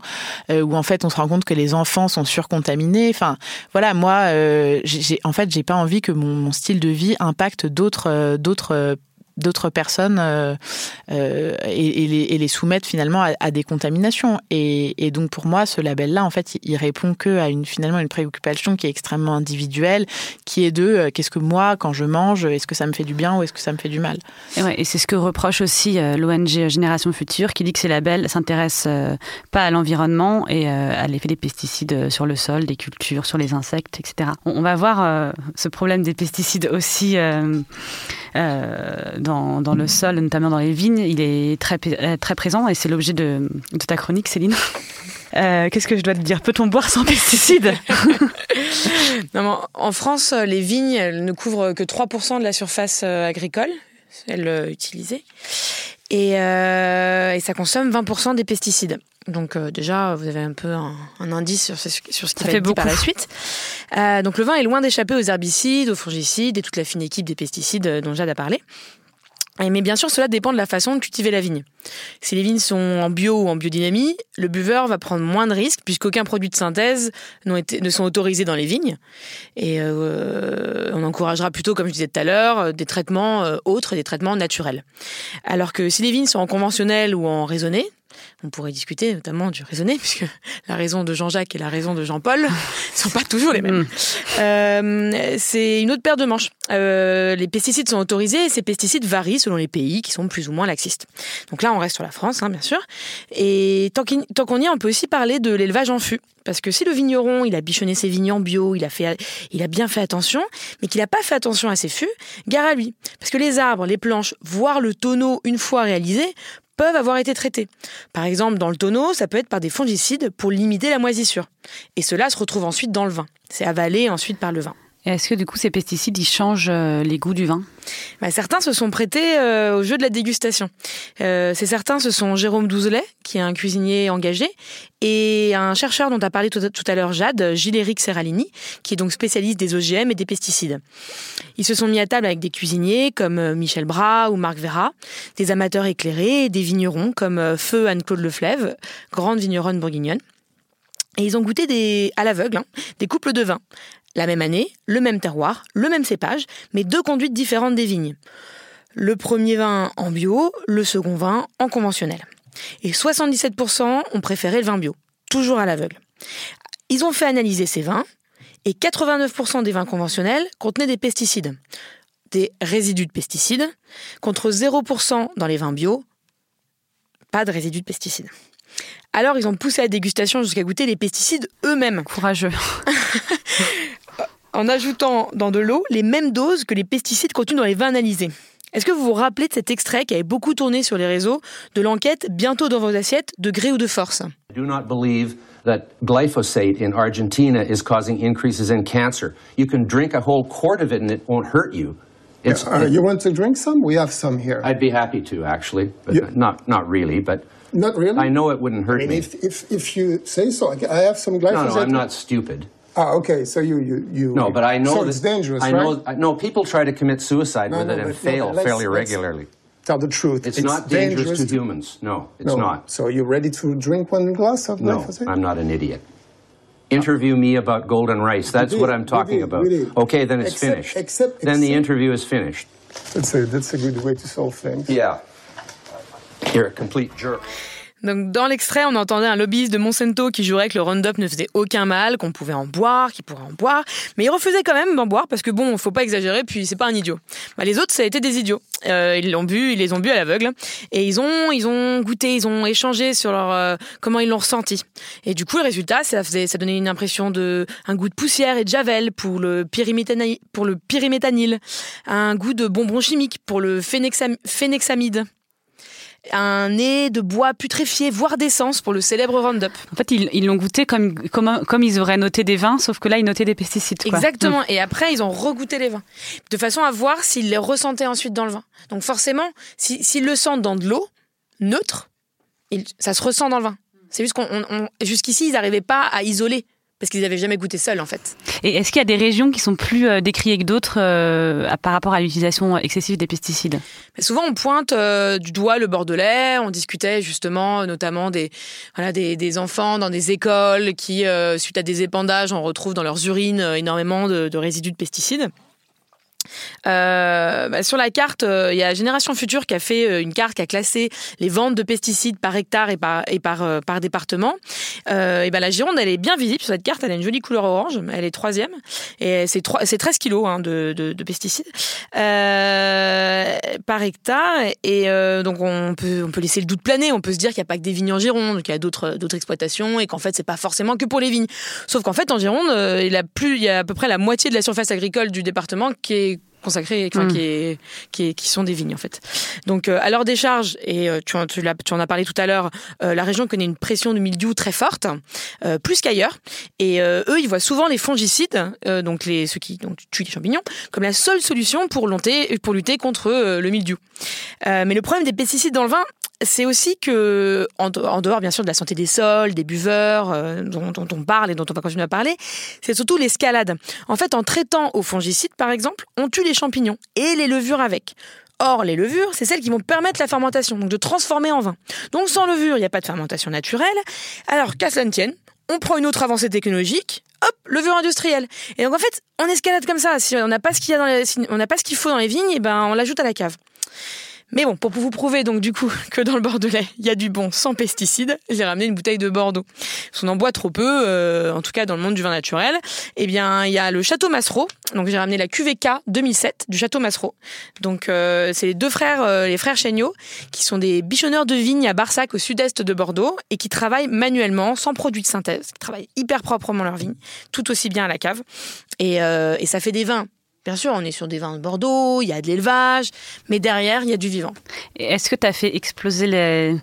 euh, où en fait on se rend compte que les enfants sont surcontaminés. Enfin, voilà, moi. J'ai, en fait, j'ai pas envie que mon, style de vie impacte d'autres, d'autres d'autres personnes euh, euh, et, les, et, les, soumettre finalement à, des contaminations. Et, donc pour moi, ce label-là, en fait, il répond que à une finalement une préoccupation qui est extrêmement individuelle, qui est de euh, qu'est-ce que moi, quand je mange, est-ce que ça me fait du bien ou est-ce que ça me fait du mal? Et, c'est ce que reproche aussi l'ONG Génération Future, qui dit que ces labels s'intéressent pas à l'environnement et à l'effet des pesticides sur le sol, des cultures, sur les insectes, etc. On, on va voir ce problème des pesticides aussi dans, dans, le sol, notamment dans les vignes, il est très, très présent et c'est l'objet de, de, ta chronique, Céline. Euh, Qu'est-ce que je dois te dire? Peut-on boire sans pesticides? Non, En France, les vignes elles ne couvrent que 3% de la surface agricole, celle utilisée, et, euh, et ça consomme 20% des pesticides. Donc euh, déjà, vous avez un peu un, un indice sur ce, sur ce qui Ça va fait être dit beaucoup. par la suite. Euh, donc le vin est loin d'échapper aux herbicides, aux fongicides et toute la fine équipe des pesticides dont Jade a parlé. Mais bien sûr, cela dépend de la façon de cultiver la vigne. Si les vignes sont en bio ou en biodynamie, le buveur va prendre moins de risques puisqu'aucun produit de synthèse ne sont autorisés dans les vignes. Et euh, on encouragera plutôt, comme je disais tout à l'heure, des traitements euh, autres des traitements naturels. Alors que si les vignes sont en conventionnel ou en raisonné, on pourrait discuter notamment du raisonné, puisque la raison de Jean-Jacques et la raison de Jean-Paul ne sont pas toujours les mêmes. Mmh. Euh, c'est une autre paire de manches. Euh, les pesticides sont autorisés et ces pesticides varient selon les pays qui sont plus ou moins laxistes. Donc là, on reste sur la France, hein, bien sûr. Et tant qu'on y est, on peut aussi parler de l'élevage en fût. Parce que si le vigneron, il a bichonné ses vignes en bio, il a, fait, il a bien fait attention, mais qu'il n'a pas fait attention à ses fûts, gare à lui. Parce que les arbres, les planches, voire le tonneau, une fois réalisé, peuvent avoir été traités. Par exemple, dans le tonneau, ça peut être par des fongicides pour limiter la moisissure. Et cela se retrouve ensuite dans le vin. C'est avalé ensuite par le vin. Est-ce que du coup ces pesticides ils changent euh, les goûts du vin? Bah, Certains se sont prêtés euh, au jeu de la dégustation. Euh, certains, ce sont Jérôme Douzelet, qui est un cuisinier engagé, et un chercheur dont a parlé tout à l'heure Jade, Gilles-Éric Serralini, qui est donc spécialiste des OGM et des pesticides. Ils se sont mis à table avec des cuisiniers comme Michel Bras ou Marc Vera, des amateurs éclairés et des vignerons comme Feu Anne-Claude Leflève, grande vigneronne bourguignonne. Et ils ont goûté des, à l'aveugle hein, des couples de vins. La même année, le même terroir, le même cépage, mais deux conduites différentes des vignes. Le premier vin en bio, le second vin en conventionnel. Et 77% ont préféré le vin bio, toujours à l'aveugle. Ils ont fait analyser ces vins et 89% des vins conventionnels contenaient des pesticides, des résidus de pesticides, contre 0% dans les vins bio, pas de résidus de pesticides. Alors ils ont poussé la dégustation jusqu'à goûter les pesticides eux-mêmes. Courageux. en ajoutant dans de l'eau les mêmes doses que les pesticides contenus dans les vins analysés. Est-ce que vous vous rappelez de cet extrait qui avait beaucoup tourné sur les réseaux de l'enquête Bientôt dans vos assiettes, de gré ou de force? Do not believe that glyphosate in Argentina is causing increases in cancer. You can drink a whole quart of it and it won't hurt you. It's, uh, you want to drink some? We have some here. I'd be happy to, actually, but You- not not really. But Not really? I know it wouldn't I hurt mean, me. if, if, if you say so, I I have some no, glyphosate. no, I'm not stupid. Ah, okay. So you you you. No, but I know So it's dangerous, I right? know. I, no, people try to commit suicide No, with no, it and no, fail but fairly regularly. Tell the truth. It's, not dangerous, to humans. No, it's no. not. So you're ready to drink one glass of No, glyphosate? I'm not an idiot. Interview me about golden rice. That's did, what I'm talking did, about. Okay, then it's Except- finished. except- then the interview is finished. That's a that's a good way to solve things. Yeah. You're a complete jerk. Donc dans l'extrait, on entendait un lobbyiste de Monsanto qui jurait que le Roundup ne faisait aucun mal, qu'on pouvait en boire, qu'il pourrait en boire, mais il refusait quand même d'en boire parce que bon, faut pas exagérer, puis c'est pas un idiot. Bah, les autres, ça a été des idiots. Euh, ils l'ont bu, ils les ont bu à l'aveugle, et ils ont, ils ont goûté, ils ont échangé sur leur euh, comment ils l'ont ressenti. Et du coup, le résultat, ça faisait, ça donnait une impression de un goût de poussière et de javel pour le pyriméthani- pour le pyriméthanil, un goût de bonbon chimique pour le phénexam- phénexamide un nez de bois putréfié, voire d'essence pour le célèbre Roundup. En fait, ils ils l'ont goûté comme, comme, comme ils auraient noté des vins, sauf que là, ils notaient des pesticides. quoi. Exactement. Et après, ils ont regoûté les vins. De façon à voir s'ils les ressentaient ensuite dans le vin. Donc forcément, si- s'ils le sentent dans de l'eau, neutre, il- ça se ressent dans le vin. C'est juste qu'on, on- on- jusqu'ici, ils n'arrivaient pas à isoler. Parce qu'ils n'avaient jamais goûté seuls, en fait. Et est-ce qu'il y a des régions qui sont plus euh, décriées que d'autres euh, par rapport à l'utilisation excessive des pesticides? Mais souvent, on pointe euh, du doigt le Bordelais. On discutait justement, notamment des, voilà, des, des enfants dans des écoles qui, euh, suite à des épandages, on retrouve dans leurs urines énormément de, de résidus de pesticides. Euh, bah, sur la carte, euh, il y a Génération Future qui a fait euh, une carte qui a classé les ventes de pesticides par hectare et par, département. Et ben la Gironde, elle est bien visible sur cette carte. Elle a une jolie couleur orange. Elle est troisième. Et c'est trois- c'est 13 kilos hein, de, de, de pesticides par hectare. Et donc, on peut, laisser le doute planer. On peut se dire qu'il n'y a pas que des vignes en Gironde, qu'il y a d'autres exploitations et qu'en fait, c'est pas forcément que pour les vignes. Sauf qu'en fait, en Gironde, il, y a il y a à peu près la moitié de la surface agricole du département qui est consacrée, enfin, Mm. qui, est, qui, est- qui sont des vignes en fait. Donc euh, à leur décharge, et euh, tu, en- tu, en as parlé tout à l'heure, euh, la région connaît une pression de mildiou très forte, plus qu'ailleurs. Et eux, ils voient souvent les fongicides, donc les, ceux qui donc, tuent les champignons, comme la seule solution pour, lutter- pour lutter contre le mildiou. Mais le problème des pesticides dans le vin, c'est aussi que, en de- en dehors bien sûr de la santé des sols, des buveurs, euh, dont, on parle et dont on va continuer à parler, c'est surtout l'escalade. En fait, en traitant aux fongicides, par exemple, on tue les champignons et les levures avec. Or, les levures, c'est celles qui vont permettre la fermentation, donc de transformer en vin. Donc, sans levure, il n'y a pas de fermentation naturelle. Alors, qu'à cela ne tienne, on prend une autre avancée technologique, hop, levure industrielle. Et donc, en fait, on escalade comme ça. Si on n'a pas ce qu'il y a dans les- on n'a pas ce qu'il faut dans les vignes, et ben, on l'ajoute à la cave. Mais bon, pour vous prouver donc du coup que dans le Bordelais, il y a du bon sans pesticides, j'ai ramené une bouteille de Bordeaux. Parce qu'on en boit trop peu, euh, en tout cas dans le monde du vin naturel. Eh bien, il y a le Château Massereau. Donc j'ai ramené la QVK 2007 du Château Massereau. Donc euh, c'est les deux frères, euh, les frères Chéniaud, qui sont des bichonneurs de vignes à Barsac au sud-est de Bordeaux et qui travaillent manuellement, sans produits de synthèse, qui travaillent hyper proprement leurs vignes, tout aussi bien à la cave. Et, et ça fait des vins. Bien sûr, on est sur des vins de Bordeaux, il y a de l'élevage, mais derrière, il y a du vivant. Est-ce que tu as fait exploser les...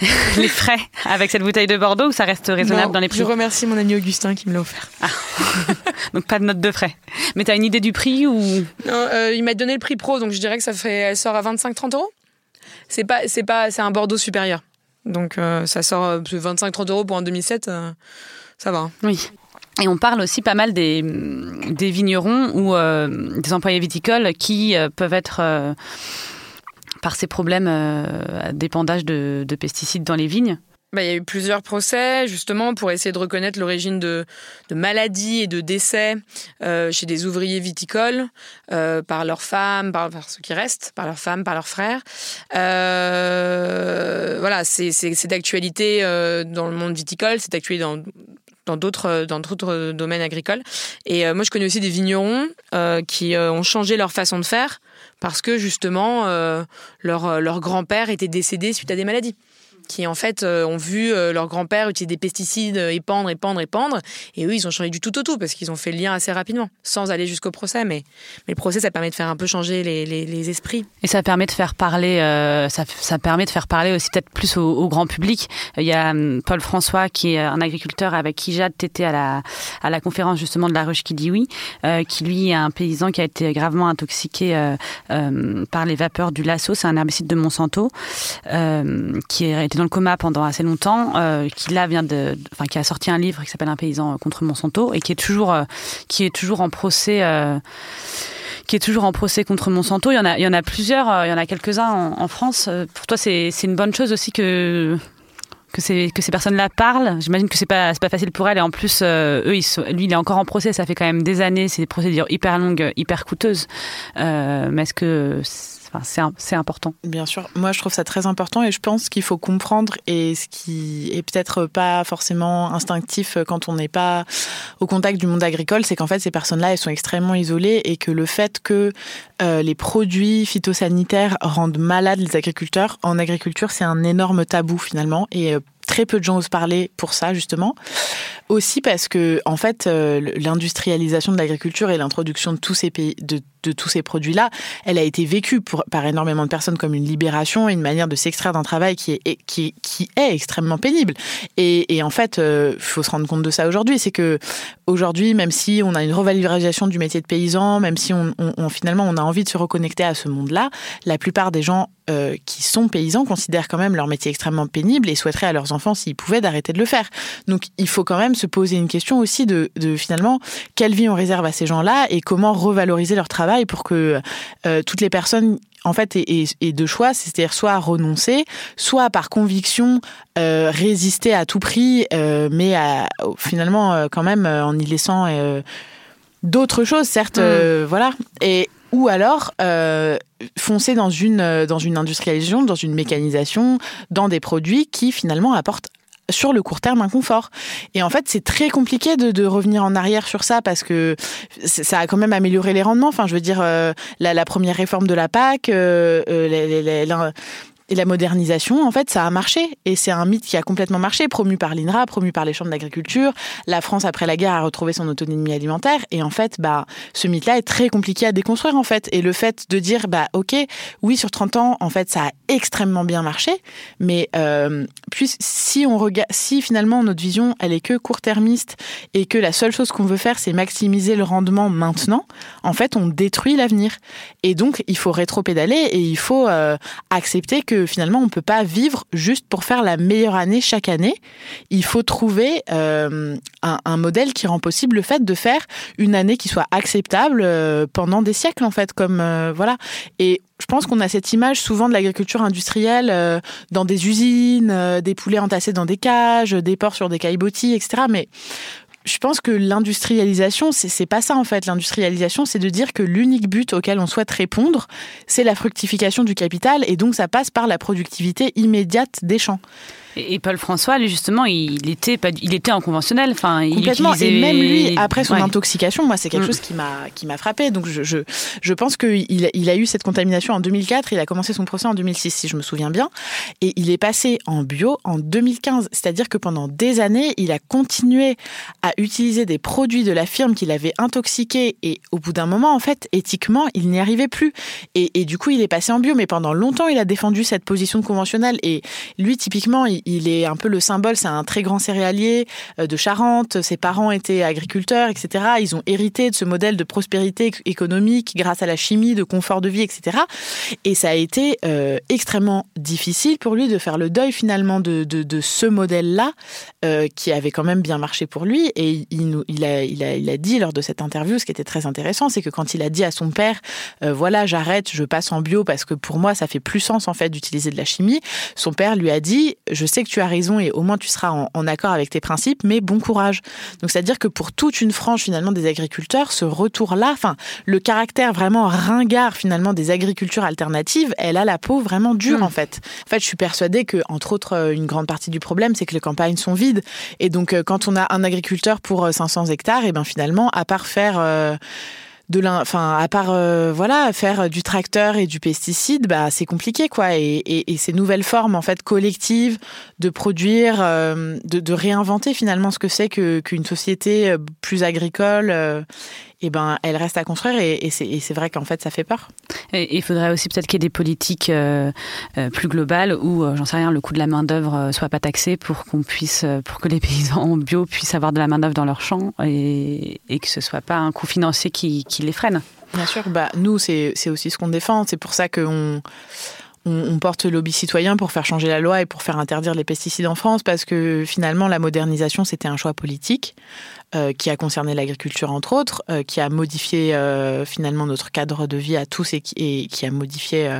les frais avec cette bouteille de Bordeaux ou ça reste raisonnable Non, dans les prix Je remercie mon ami Augustin qui me l'a offert. Donc pas de note de frais. Mais tu as une idée du prix ou? Non, euh, il m'a donné le prix pro, donc je dirais que ça fait, elle sort à 25-30 euros. C'est pas, c'est pas, c'est un Bordeaux supérieur. Donc euh, ça sort euh, 25-30 euros pour un 2007, euh, ça va. Oui. Et on parle aussi pas mal des, vignerons ou euh, des employés viticoles qui euh, peuvent être, euh, par ces problèmes d'épandage de, de pesticides dans les vignes, Bah, il y a eu plusieurs procès justement pour essayer de reconnaître l'origine de, maladies et de décès chez des ouvriers viticoles par leurs femmes, par, par ceux qui restent, par leurs femmes, par leurs frères. Voilà, c'est d'actualité dans le monde viticole, c'est d'actualité dans dans d'autres dans d'autres domaines agricoles. Et moi, je connais aussi des vignerons qui ont changé leur façon de faire parce que justement leur grand-père était décédé suite à des maladies qui en fait euh, ont vu euh, leur grand-père utiliser des pesticides, euh, épandre, épandre, épandre, et eux ils ont changé du tout au tout parce qu'ils ont fait le lien assez rapidement, sans aller jusqu'au procès. Mais, le procès ça permet de faire un peu changer les, esprits. Et ça permet de faire parler, ça, permet de faire parler aussi peut-être plus au, grand public. Il y a hum, Paul François qui est un agriculteur avec qui Jade était à la, à la conférence justement de la ruche qui dit oui, qui lui est un paysan qui a été gravement intoxiqué par les vapeurs du lasso, c'est un herbicide de Monsanto, qui a été dans le coma pendant assez longtemps, euh, qui là vient de, enfin qui a sorti un livre qui s'appelle Un paysan contre Monsanto et qui est toujours, euh, qui est toujours en procès. Euh, qui est toujours en procès contre Monsanto. Il y en a, il y en a plusieurs, il y en a quelques-uns en, France. Pour toi, c'est une bonne chose aussi que que ces, que ces personnes-là parlent. J'imagine que c'est pas, pas facile pour elles. Et en plus, lui, il est encore en procès. Ça fait quand même des années. C'est des procédures hyper longues, hyper coûteuses. mais est-ce que c'est important. Bien sûr. Moi, je trouve ça très important et je pense qu'il faut comprendre et ce qui est peut-être pas forcément instinctif quand on n'est pas au contact du monde agricole, c'est qu'en fait, ces personnes-là, elles sont extrêmement isolées et que le fait que euh, les produits phytosanitaires rendent malades les agriculteurs, en agriculture, c'est un énorme tabou finalement et euh, très peu de gens osent parler pour ça justement. Aussi parce que en fait euh, l'industrialisation de l'agriculture et l'introduction de tous ces pays de, tous ces produits-là, elle a été vécue par énormément de personnes comme une libération une manière de s'extraire d'un travail qui est qui, qui est extrêmement pénible. Et, en fait, il euh, faut se rendre compte de ça aujourd'hui, c'est que aujourd'hui, même si on a une revalorisation du métier de paysan, même si on, finalement on a envie de se reconnecter à ce monde-là, la plupart des gens euh, qui sont paysans considèrent quand même leur métier extrêmement pénible et souhaiteraient à leurs enfants, s'ils pouvaient, d'arrêter de le faire. Donc il faut quand même se poser une question aussi de, finalement quelle vie on réserve à ces gens-là et comment revaloriser leur travail pour que euh, toutes les personnes en fait, aient de choix, c'est-à-dire soit renoncer, soit par conviction euh, résister à tout prix, mais finalement quand même en y laissant d'autres choses, certes, mmh. voilà. Et ou alors euh, foncer dans une, euh, dans une industrialisation, dans une mécanisation, dans des produits qui finalement apportent sur le court terme un confort. Et en fait, c'est très compliqué de, de, revenir en arrière sur ça parce que ça a quand même amélioré les rendements. Enfin, je veux dire, euh, la, la, première réforme de la PAC, euh, euh et la modernisation, en fait, ça a marché. Et c'est un mythe qui a complètement marché, promu par l'INRA, promu par les chambres d'agriculture. La France, après la guerre, a retrouvé son autonomie alimentaire. Et en fait, bah, ce mythe-là est très compliqué à déconstruire, en fait. Et le fait de dire, bah, OK, oui, sur 30 ans, en fait, ça a extrêmement bien marché. Mais, euh, puis, si on regarde, si finalement notre vision, elle est que court-termiste et que la seule chose qu'on veut faire, c'est maximiser le rendement maintenant, en fait, on détruit l'avenir. Et donc, il faut rétro-pédaler et il faut euh, accepter que finalement on peut pas vivre juste pour faire la meilleure année chaque année. Il faut trouver euh, un, modèle qui rend possible le fait de faire une année qui soit acceptable euh, pendant des siècles en fait, comme euh, voilà. Et je pense qu'on a cette image souvent de l'agriculture industrielle dans des usines, des poulets entassés dans des cages, des porcs sur des caillebotis, etc. Mais je pense que l'industrialisation, c'est pas ça en fait. L'industrialisation, c'est de dire que l'unique but auquel on souhaite répondre, c'est la fructification du capital et donc ça passe par la productivité immédiate des champs. Et Paul François, justement, il était, pas, il était en conventionnel. Enfin, Complètement. Et même lui, après son intoxication, moi, c'est quelque mm. chose qui m'a, qui m'a frappé. Donc, je, je, je pense qu'il il a eu cette contamination en 2004. Il a commencé son procès en 2006, si je me souviens bien. Et il est passé en bio en 2015. C'est-à-dire que pendant des années, il a continué à utiliser des produits de la firme qu'il avait intoxiqués. Et au bout d'un moment, en fait, éthiquement, il n'y arrivait plus. Et, et du coup, il est passé en bio. Mais pendant longtemps, il a défendu cette position conventionnelle. Et lui, typiquement, il, il est un peu le symbole, c'est un très grand céréalier euh, de Charente, ses parents étaient agriculteurs, etc. Ils ont hérité de ce modèle de prospérité économique grâce à la chimie, de confort de vie, etc. Et ça a été euh, extrêmement difficile pour lui de faire le deuil finalement de, ce modèle-là, euh, qui avait quand même bien marché pour lui. Et il a dit lors de cette interview, ce qui était très intéressant, c'est que quand il a dit à son père, voilà, j'arrête, je passe en bio parce que pour moi, ça fait plus sens en fait d'utiliser de la chimie, son père lui a dit, je sais que tu as raison et au moins tu seras en, en accord avec tes principes, mais bon courage. Donc c'est-à-dire que pour toute une frange finalement des agriculteurs, ce retour-là, enfin le caractère vraiment ringard finalement des agricultures alternatives, elle a la peau vraiment dure Mm. en fait. En fait, je suis persuadée que entre autres euh, une grande partie du problème, c'est que les campagnes sont vides et donc euh, quand on a un agriculteur pour euh, 500 hectares, et ben finalement à part faire euh, de enfin à part euh, voilà faire du tracteur et du pesticide bah c'est compliqué quoi. Et, et, ces nouvelles formes en fait collectives de produire euh, de, réinventer finalement ce que c'est qu'une société euh, plus agricole et ben elle reste à construire et, et c'est vrai qu'en fait ça fait peur Et il faudrait aussi peut-être qu'il y ait des politiques euh, euh, plus globales où, euh, j'en sais rien, le coût de la main d'œuvre euh, soit pas taxé pour qu'on puisse, pour que les paysans bio puissent avoir de la main d'œuvre dans leurs champs et, et que ce soit pas un coût financier qui, qui les freine. Bien sûr, bah, nous, c'est aussi ce qu'on défend. C'est pour ça qu'on on, porte le lobby citoyen pour faire changer la loi et pour faire interdire les pesticides en France, parce que finalement, la modernisation, c'était un choix politique euh, qui a concerné l'agriculture, entre autres, euh, qui a modifié euh, finalement notre cadre de vie à tous et qui, a modifié...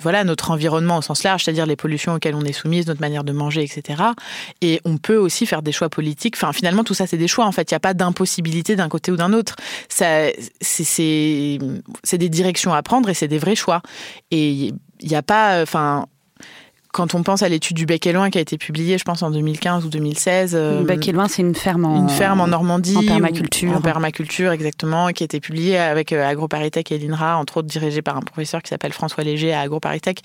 voilà notre environnement au sens large, c'est-à-dire les pollutions auxquelles on est soumise, notre manière de manger, etc. Et on peut aussi faire des choix politiques. Enfin, finalement, tout ça, c'est des choix. En fait, il n'y a pas d'impossibilité d'un côté ou d'un autre. Ça, c'est des directions à prendre et c'est des vrais choix. Et il n'y a pas, enfin. Quand on pense à l'étude du Bec et Loin qui a été publiée, je pense en 2015 ou 2016, euh, Bec et Loin, c'est une ferme en, une ferme en Normandie, en permaculture. en permaculture exactement, qui a été publiée avec euh, AgroParisTech et l'INRA, entre autres dirigée par un professeur qui s'appelle François Léger à AgroParisTech,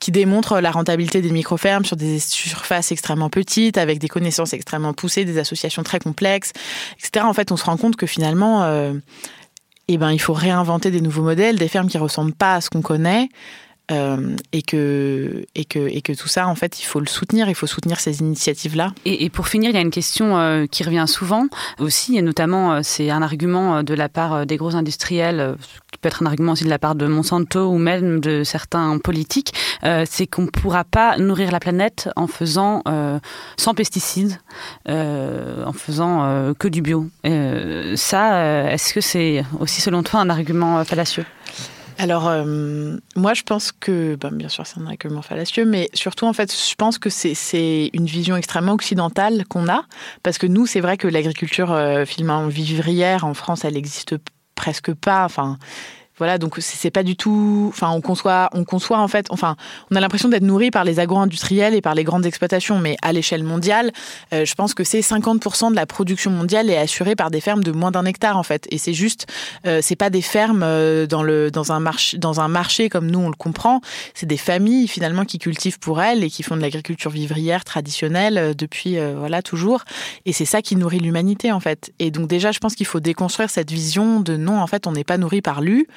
qui démontre la rentabilité des microfermes sur des surfaces extrêmement petites, avec des connaissances extrêmement poussées, des associations très complexes, etc. En fait, on se rend compte que finalement, euh, eh ben, il faut réinventer des nouveaux modèles, des fermes qui ressemblent pas à ce qu'on connaît. Euh, et que et que et que tout ça en fait il faut le soutenir il faut soutenir ces initiatives là Et, pour finir, il y a une question euh, qui revient souvent aussi, et notamment euh, c'est un argument de la part des gros industriels, qui peut être un argument aussi de la part de Monsanto ou même de certains politiques, c'est qu'on ne pourra pas nourrir la planète en faisant sans pesticides, en faisant que du bio. Ça, est-ce que c'est aussi selon toi un argument fallacieux? Alors, euh, moi, je pense que, ben, bien sûr, c'est un argument fallacieux, mais surtout, en fait, je pense que c'est- une vision extrêmement occidentale qu'on a, parce que nous, c'est vrai que l'agriculture euh, vivrière en France, elle n'existe presque pas. Enfin, voilà, donc c'est pas du tout. Enfin, on conçoit, on conçoit en fait. Enfin, on a l'impression d'être nourri par les agro-industriels et par les grandes exploitations, mais à l'échelle mondiale, euh, je pense que c'est 50% de la production mondiale est assurée par des fermes de moins d'un hectare en fait. Et c'est juste, euh, c'est pas des fermes euh, dans le dans un marché dans un marché comme nous on le comprend. C'est des familles finalement qui cultivent pour elles et qui font de l'agriculture vivrière traditionnelle euh, depuis voilà toujours. Et c'est ça qui nourrit l'humanité en fait. Et donc déjà, je pense qu'il faut déconstruire cette vision de non en fait on n'est pas nourri par lui.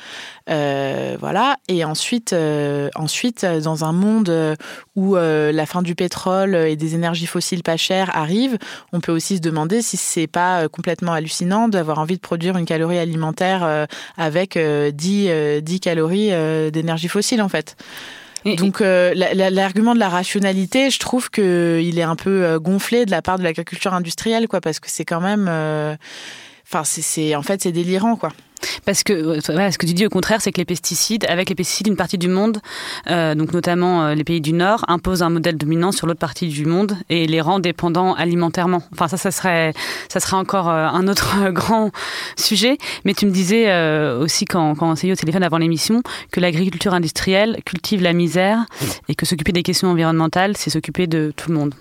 Euh, voilà. Et ensuite, euh, ensuite, euh, dans un monde où euh, la fin du pétrole et des énergies fossiles pas chères arrive, on peut aussi se demander si c'est pas complètement hallucinant d'avoir envie de produire une calorie alimentaire avec euh, 10, euh, 10 calories d'énergie fossile en fait. Donc euh, la- la- l'argument de la rationalité, je trouve que il est un peu gonflé de la part de l'agriculture industrielle, quoi, parce que c'est quand même, enfin c'est en fait c'est délirant, quoi. Parce que euh, voilà, ce que tu dis au contraire, c'est que les pesticides, avec les pesticides, une partie du monde, euh, donc notamment euh, les pays du Nord, imposent un modèle dominant sur l'autre partie du monde et les rend dépendants alimentairement. Enfin, ça, ça serait, ça serait encore euh, un autre grand sujet. Mais tu me disais aussi quand, quand on s'est eu au téléphone avant l'émission que l'agriculture industrielle cultive la misère et que s'occuper des questions environnementales, c'est s'occuper de tout le monde.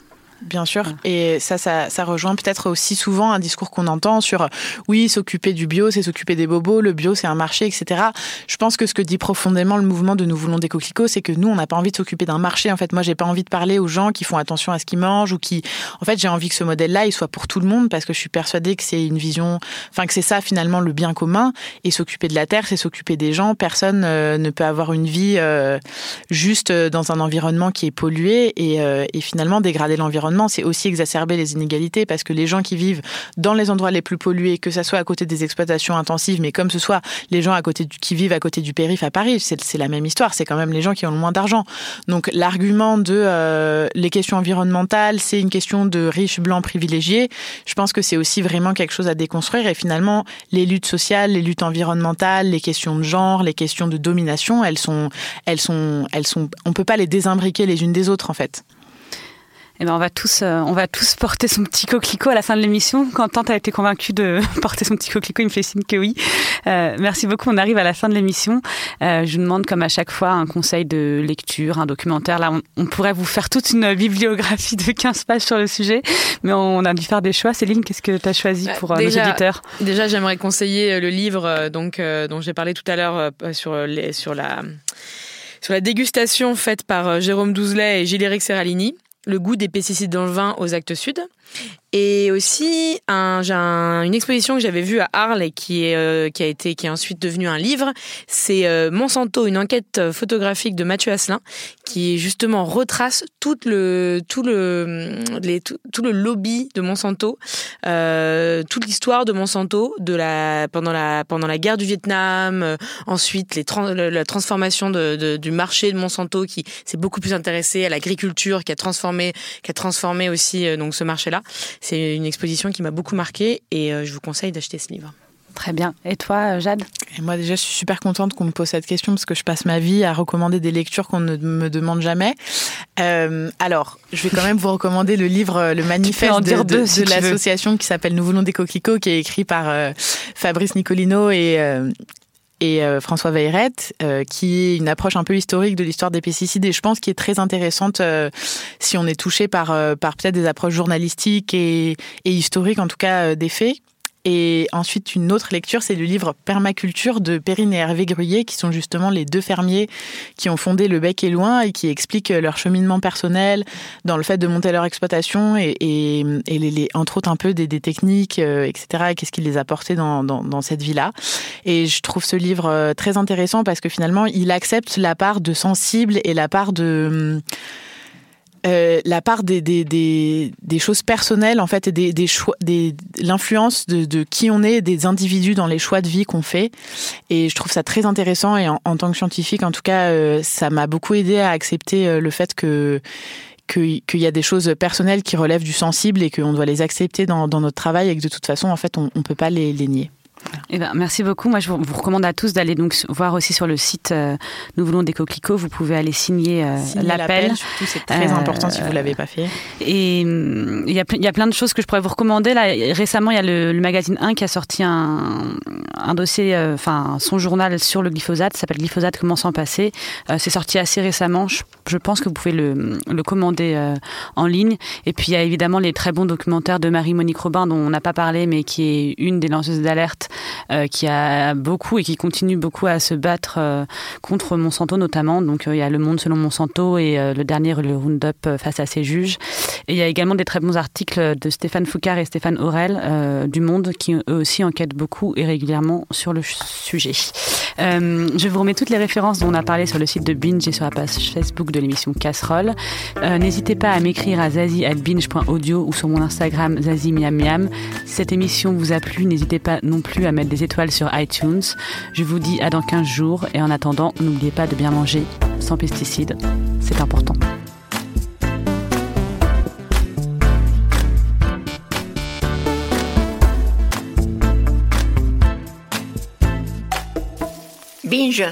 Bien sûr. Et ça, ça, ça rejoint peut-être aussi souvent un discours qu'on entend sur oui, s'occuper du bio, c'est s'occuper des bobos, le bio, c'est un marché, etc. Je pense que ce que dit profondément le mouvement de Nous voulons des coquelicots, c'est que nous, on n'a pas envie de s'occuper d'un marché. En fait, moi, j'ai pas envie de parler aux gens qui font attention à ce qu'ils mangent ou qui. En fait, j'ai envie que ce modèle-là, il soit pour tout le monde parce que je suis persuadée que c'est une vision. Enfin, que c'est ça finalement le bien commun. Et s'occuper de la terre, c'est s'occuper des gens. Personne euh, ne peut avoir une vie euh, juste euh, dans un environnement qui est pollué et, euh, et finalement dégrader l'environnement, c'est aussi exacerber les inégalités parce que les gens qui vivent dans les endroits les plus pollués, que ça soit à côté des exploitations intensives, mais comme ce soit les gens à côté qui vivent à côté du périph à Paris, c'est c'est la même histoire. C'est quand même les gens qui ont le moins d'argent. Donc l'argument de euh, les questions environnementales, c'est une question de riches blancs privilégiés. Je pense que c'est aussi vraiment quelque chose à déconstruire et finalement les luttes sociales, les luttes environnementales, les questions de genre, les questions de domination, elles sont, elles sont, elles sont, on peut pas les désimbriquer les unes des autres en fait. Eh ben, on va tous, euh, on va tous porter son petit coquelicot à la fin de l'émission. Quentin, tu as été convaincu de porter son petit coquelicot, il me fait signe que oui. Euh, merci beaucoup. On arrive à la fin de l'émission. Euh, je vous demande, comme à chaque fois, un conseil de lecture, un documentaire. Là, on, on, pourrait vous faire toute une bibliographie de 15 pages sur le sujet, mais on a dû faire des choix. Céline, qu'est-ce que tu as choisi pour euh, déjà, nos auditeurs? Déjà, j'aimerais conseiller le livre donc, dont j'ai parlé tout à l'heure sur, les, sur la sur la dégustation faite par Jérôme Douzelet et Gilles-Éric Serralini, Le goût des pesticides dans le vin aux actes sud. Et aussi, une exposition que j'avais vue à Arles et qui, est, euh, a été, qui est ensuite devenue un livre. C'est euh, Monsanto, une enquête photographique de Mathieu Asselin, qui justement retrace tout le, tout le, tout, le lobby de Monsanto, euh, toute l'histoire de Monsanto de la, pendant, la, pendant la guerre du Vietnam, ensuite la transformation du marché de Monsanto qui s'est beaucoup plus intéressé à l'agriculture, qui a transformé, qui a transformé aussi donc ce marché-là. C'est une exposition qui m'a beaucoup marqué et euh, je vous conseille d'acheter ce livre. Très bien. Et toi, Jade? Et Moi, déjà, je suis super contente qu'on me pose cette question parce que je passe ma vie à recommander des lectures qu'on ne me demande jamais. Euh, alors, je vais quand même vous recommander le livre Le Manifeste de, de, si de l'association qui s'appelle Nous voulons des coquelicots, qui est écrit par euh, Fabrice Nicolino et euh, et euh, François Veyrette, euh, qui est une approche un peu historique de l'histoire des pesticides et je pense qui est très intéressante euh, si on est touché par, par peut-être des approches journalistiques et, et historiques, en tout cas des faits. Et ensuite, une autre lecture, c'est le livre Permaculture de Perrine et Hervé Gruyé, qui sont justement les deux fermiers qui ont fondé le Bec et Loin et qui expliquent leur cheminement personnel dans le fait de monter leur exploitation et, et, et les, entre autres un peu des, techniques, euh, etc. Qu'est-ce qui les a portés dans, cette vie-là. Et je trouve ce livre euh, très intéressant parce que finalement, il accepte la part de sensible et la part de... Euh, la part des, choses personnelles en fait et l'influence de, qui on est des individus dans les choix de vie qu'on fait et je trouve ça très intéressant et en, tant que scientifique en tout cas euh, ça m'a beaucoup aidé à accepter euh, le fait que qu'il y a des choses personnelles qui relèvent du sensible et qu'on doit les accepter dans, dans, notre travail et que de toute façon en fait on ne peut pas les, les nier. Eh ben, merci beaucoup. Moi, je vous, recommande à tous d'aller donc voir aussi sur le site euh, Nous voulons des coquelicots. Vous pouvez aller signer, euh, l'appel. C'est très euh, important si vous l'avez pas fait. Et il y, a, y a plein de choses que je pourrais vous recommander. Là, récemment, il y a le, le magazine 1 qui a sorti un, un dossier, enfin son journal sur le glyphosate. S'appelle Glyphosate comment s'en passer. C'est sorti assez récemment. Je, je, pense que vous pouvez le, le commander en ligne. Et puis il y a évidemment les très bons documentaires de Marie-Monique Robin dont on n'a pas parlé, mais qui est une des lanceuses d'alerte euh, qui a beaucoup et qui continue beaucoup à se battre euh, contre Monsanto notamment. Donc euh, il y a Le Monde selon Monsanto et le dernier le Roundup face à ses juges. Et il y a également des très bons articles de Stéphane Foucard et Stéphane Aurel du Monde qui eux aussi enquêtent beaucoup et régulièrement sur le sujet. je vous remets toutes les références dont on a parlé sur le site de Binge et sur la page Facebook de l'émission Casserole. N'hésitez pas à m'écrire à zazie@binge.audio ou sur mon Instagram zazie miam miam. Si cette émission vous a plu, n'hésitez pas non à mettre des étoiles sur iTunes. Je vous dis à dans 15 jours et en attendant, n'oubliez pas de bien manger sans pesticides. C'est important. Binge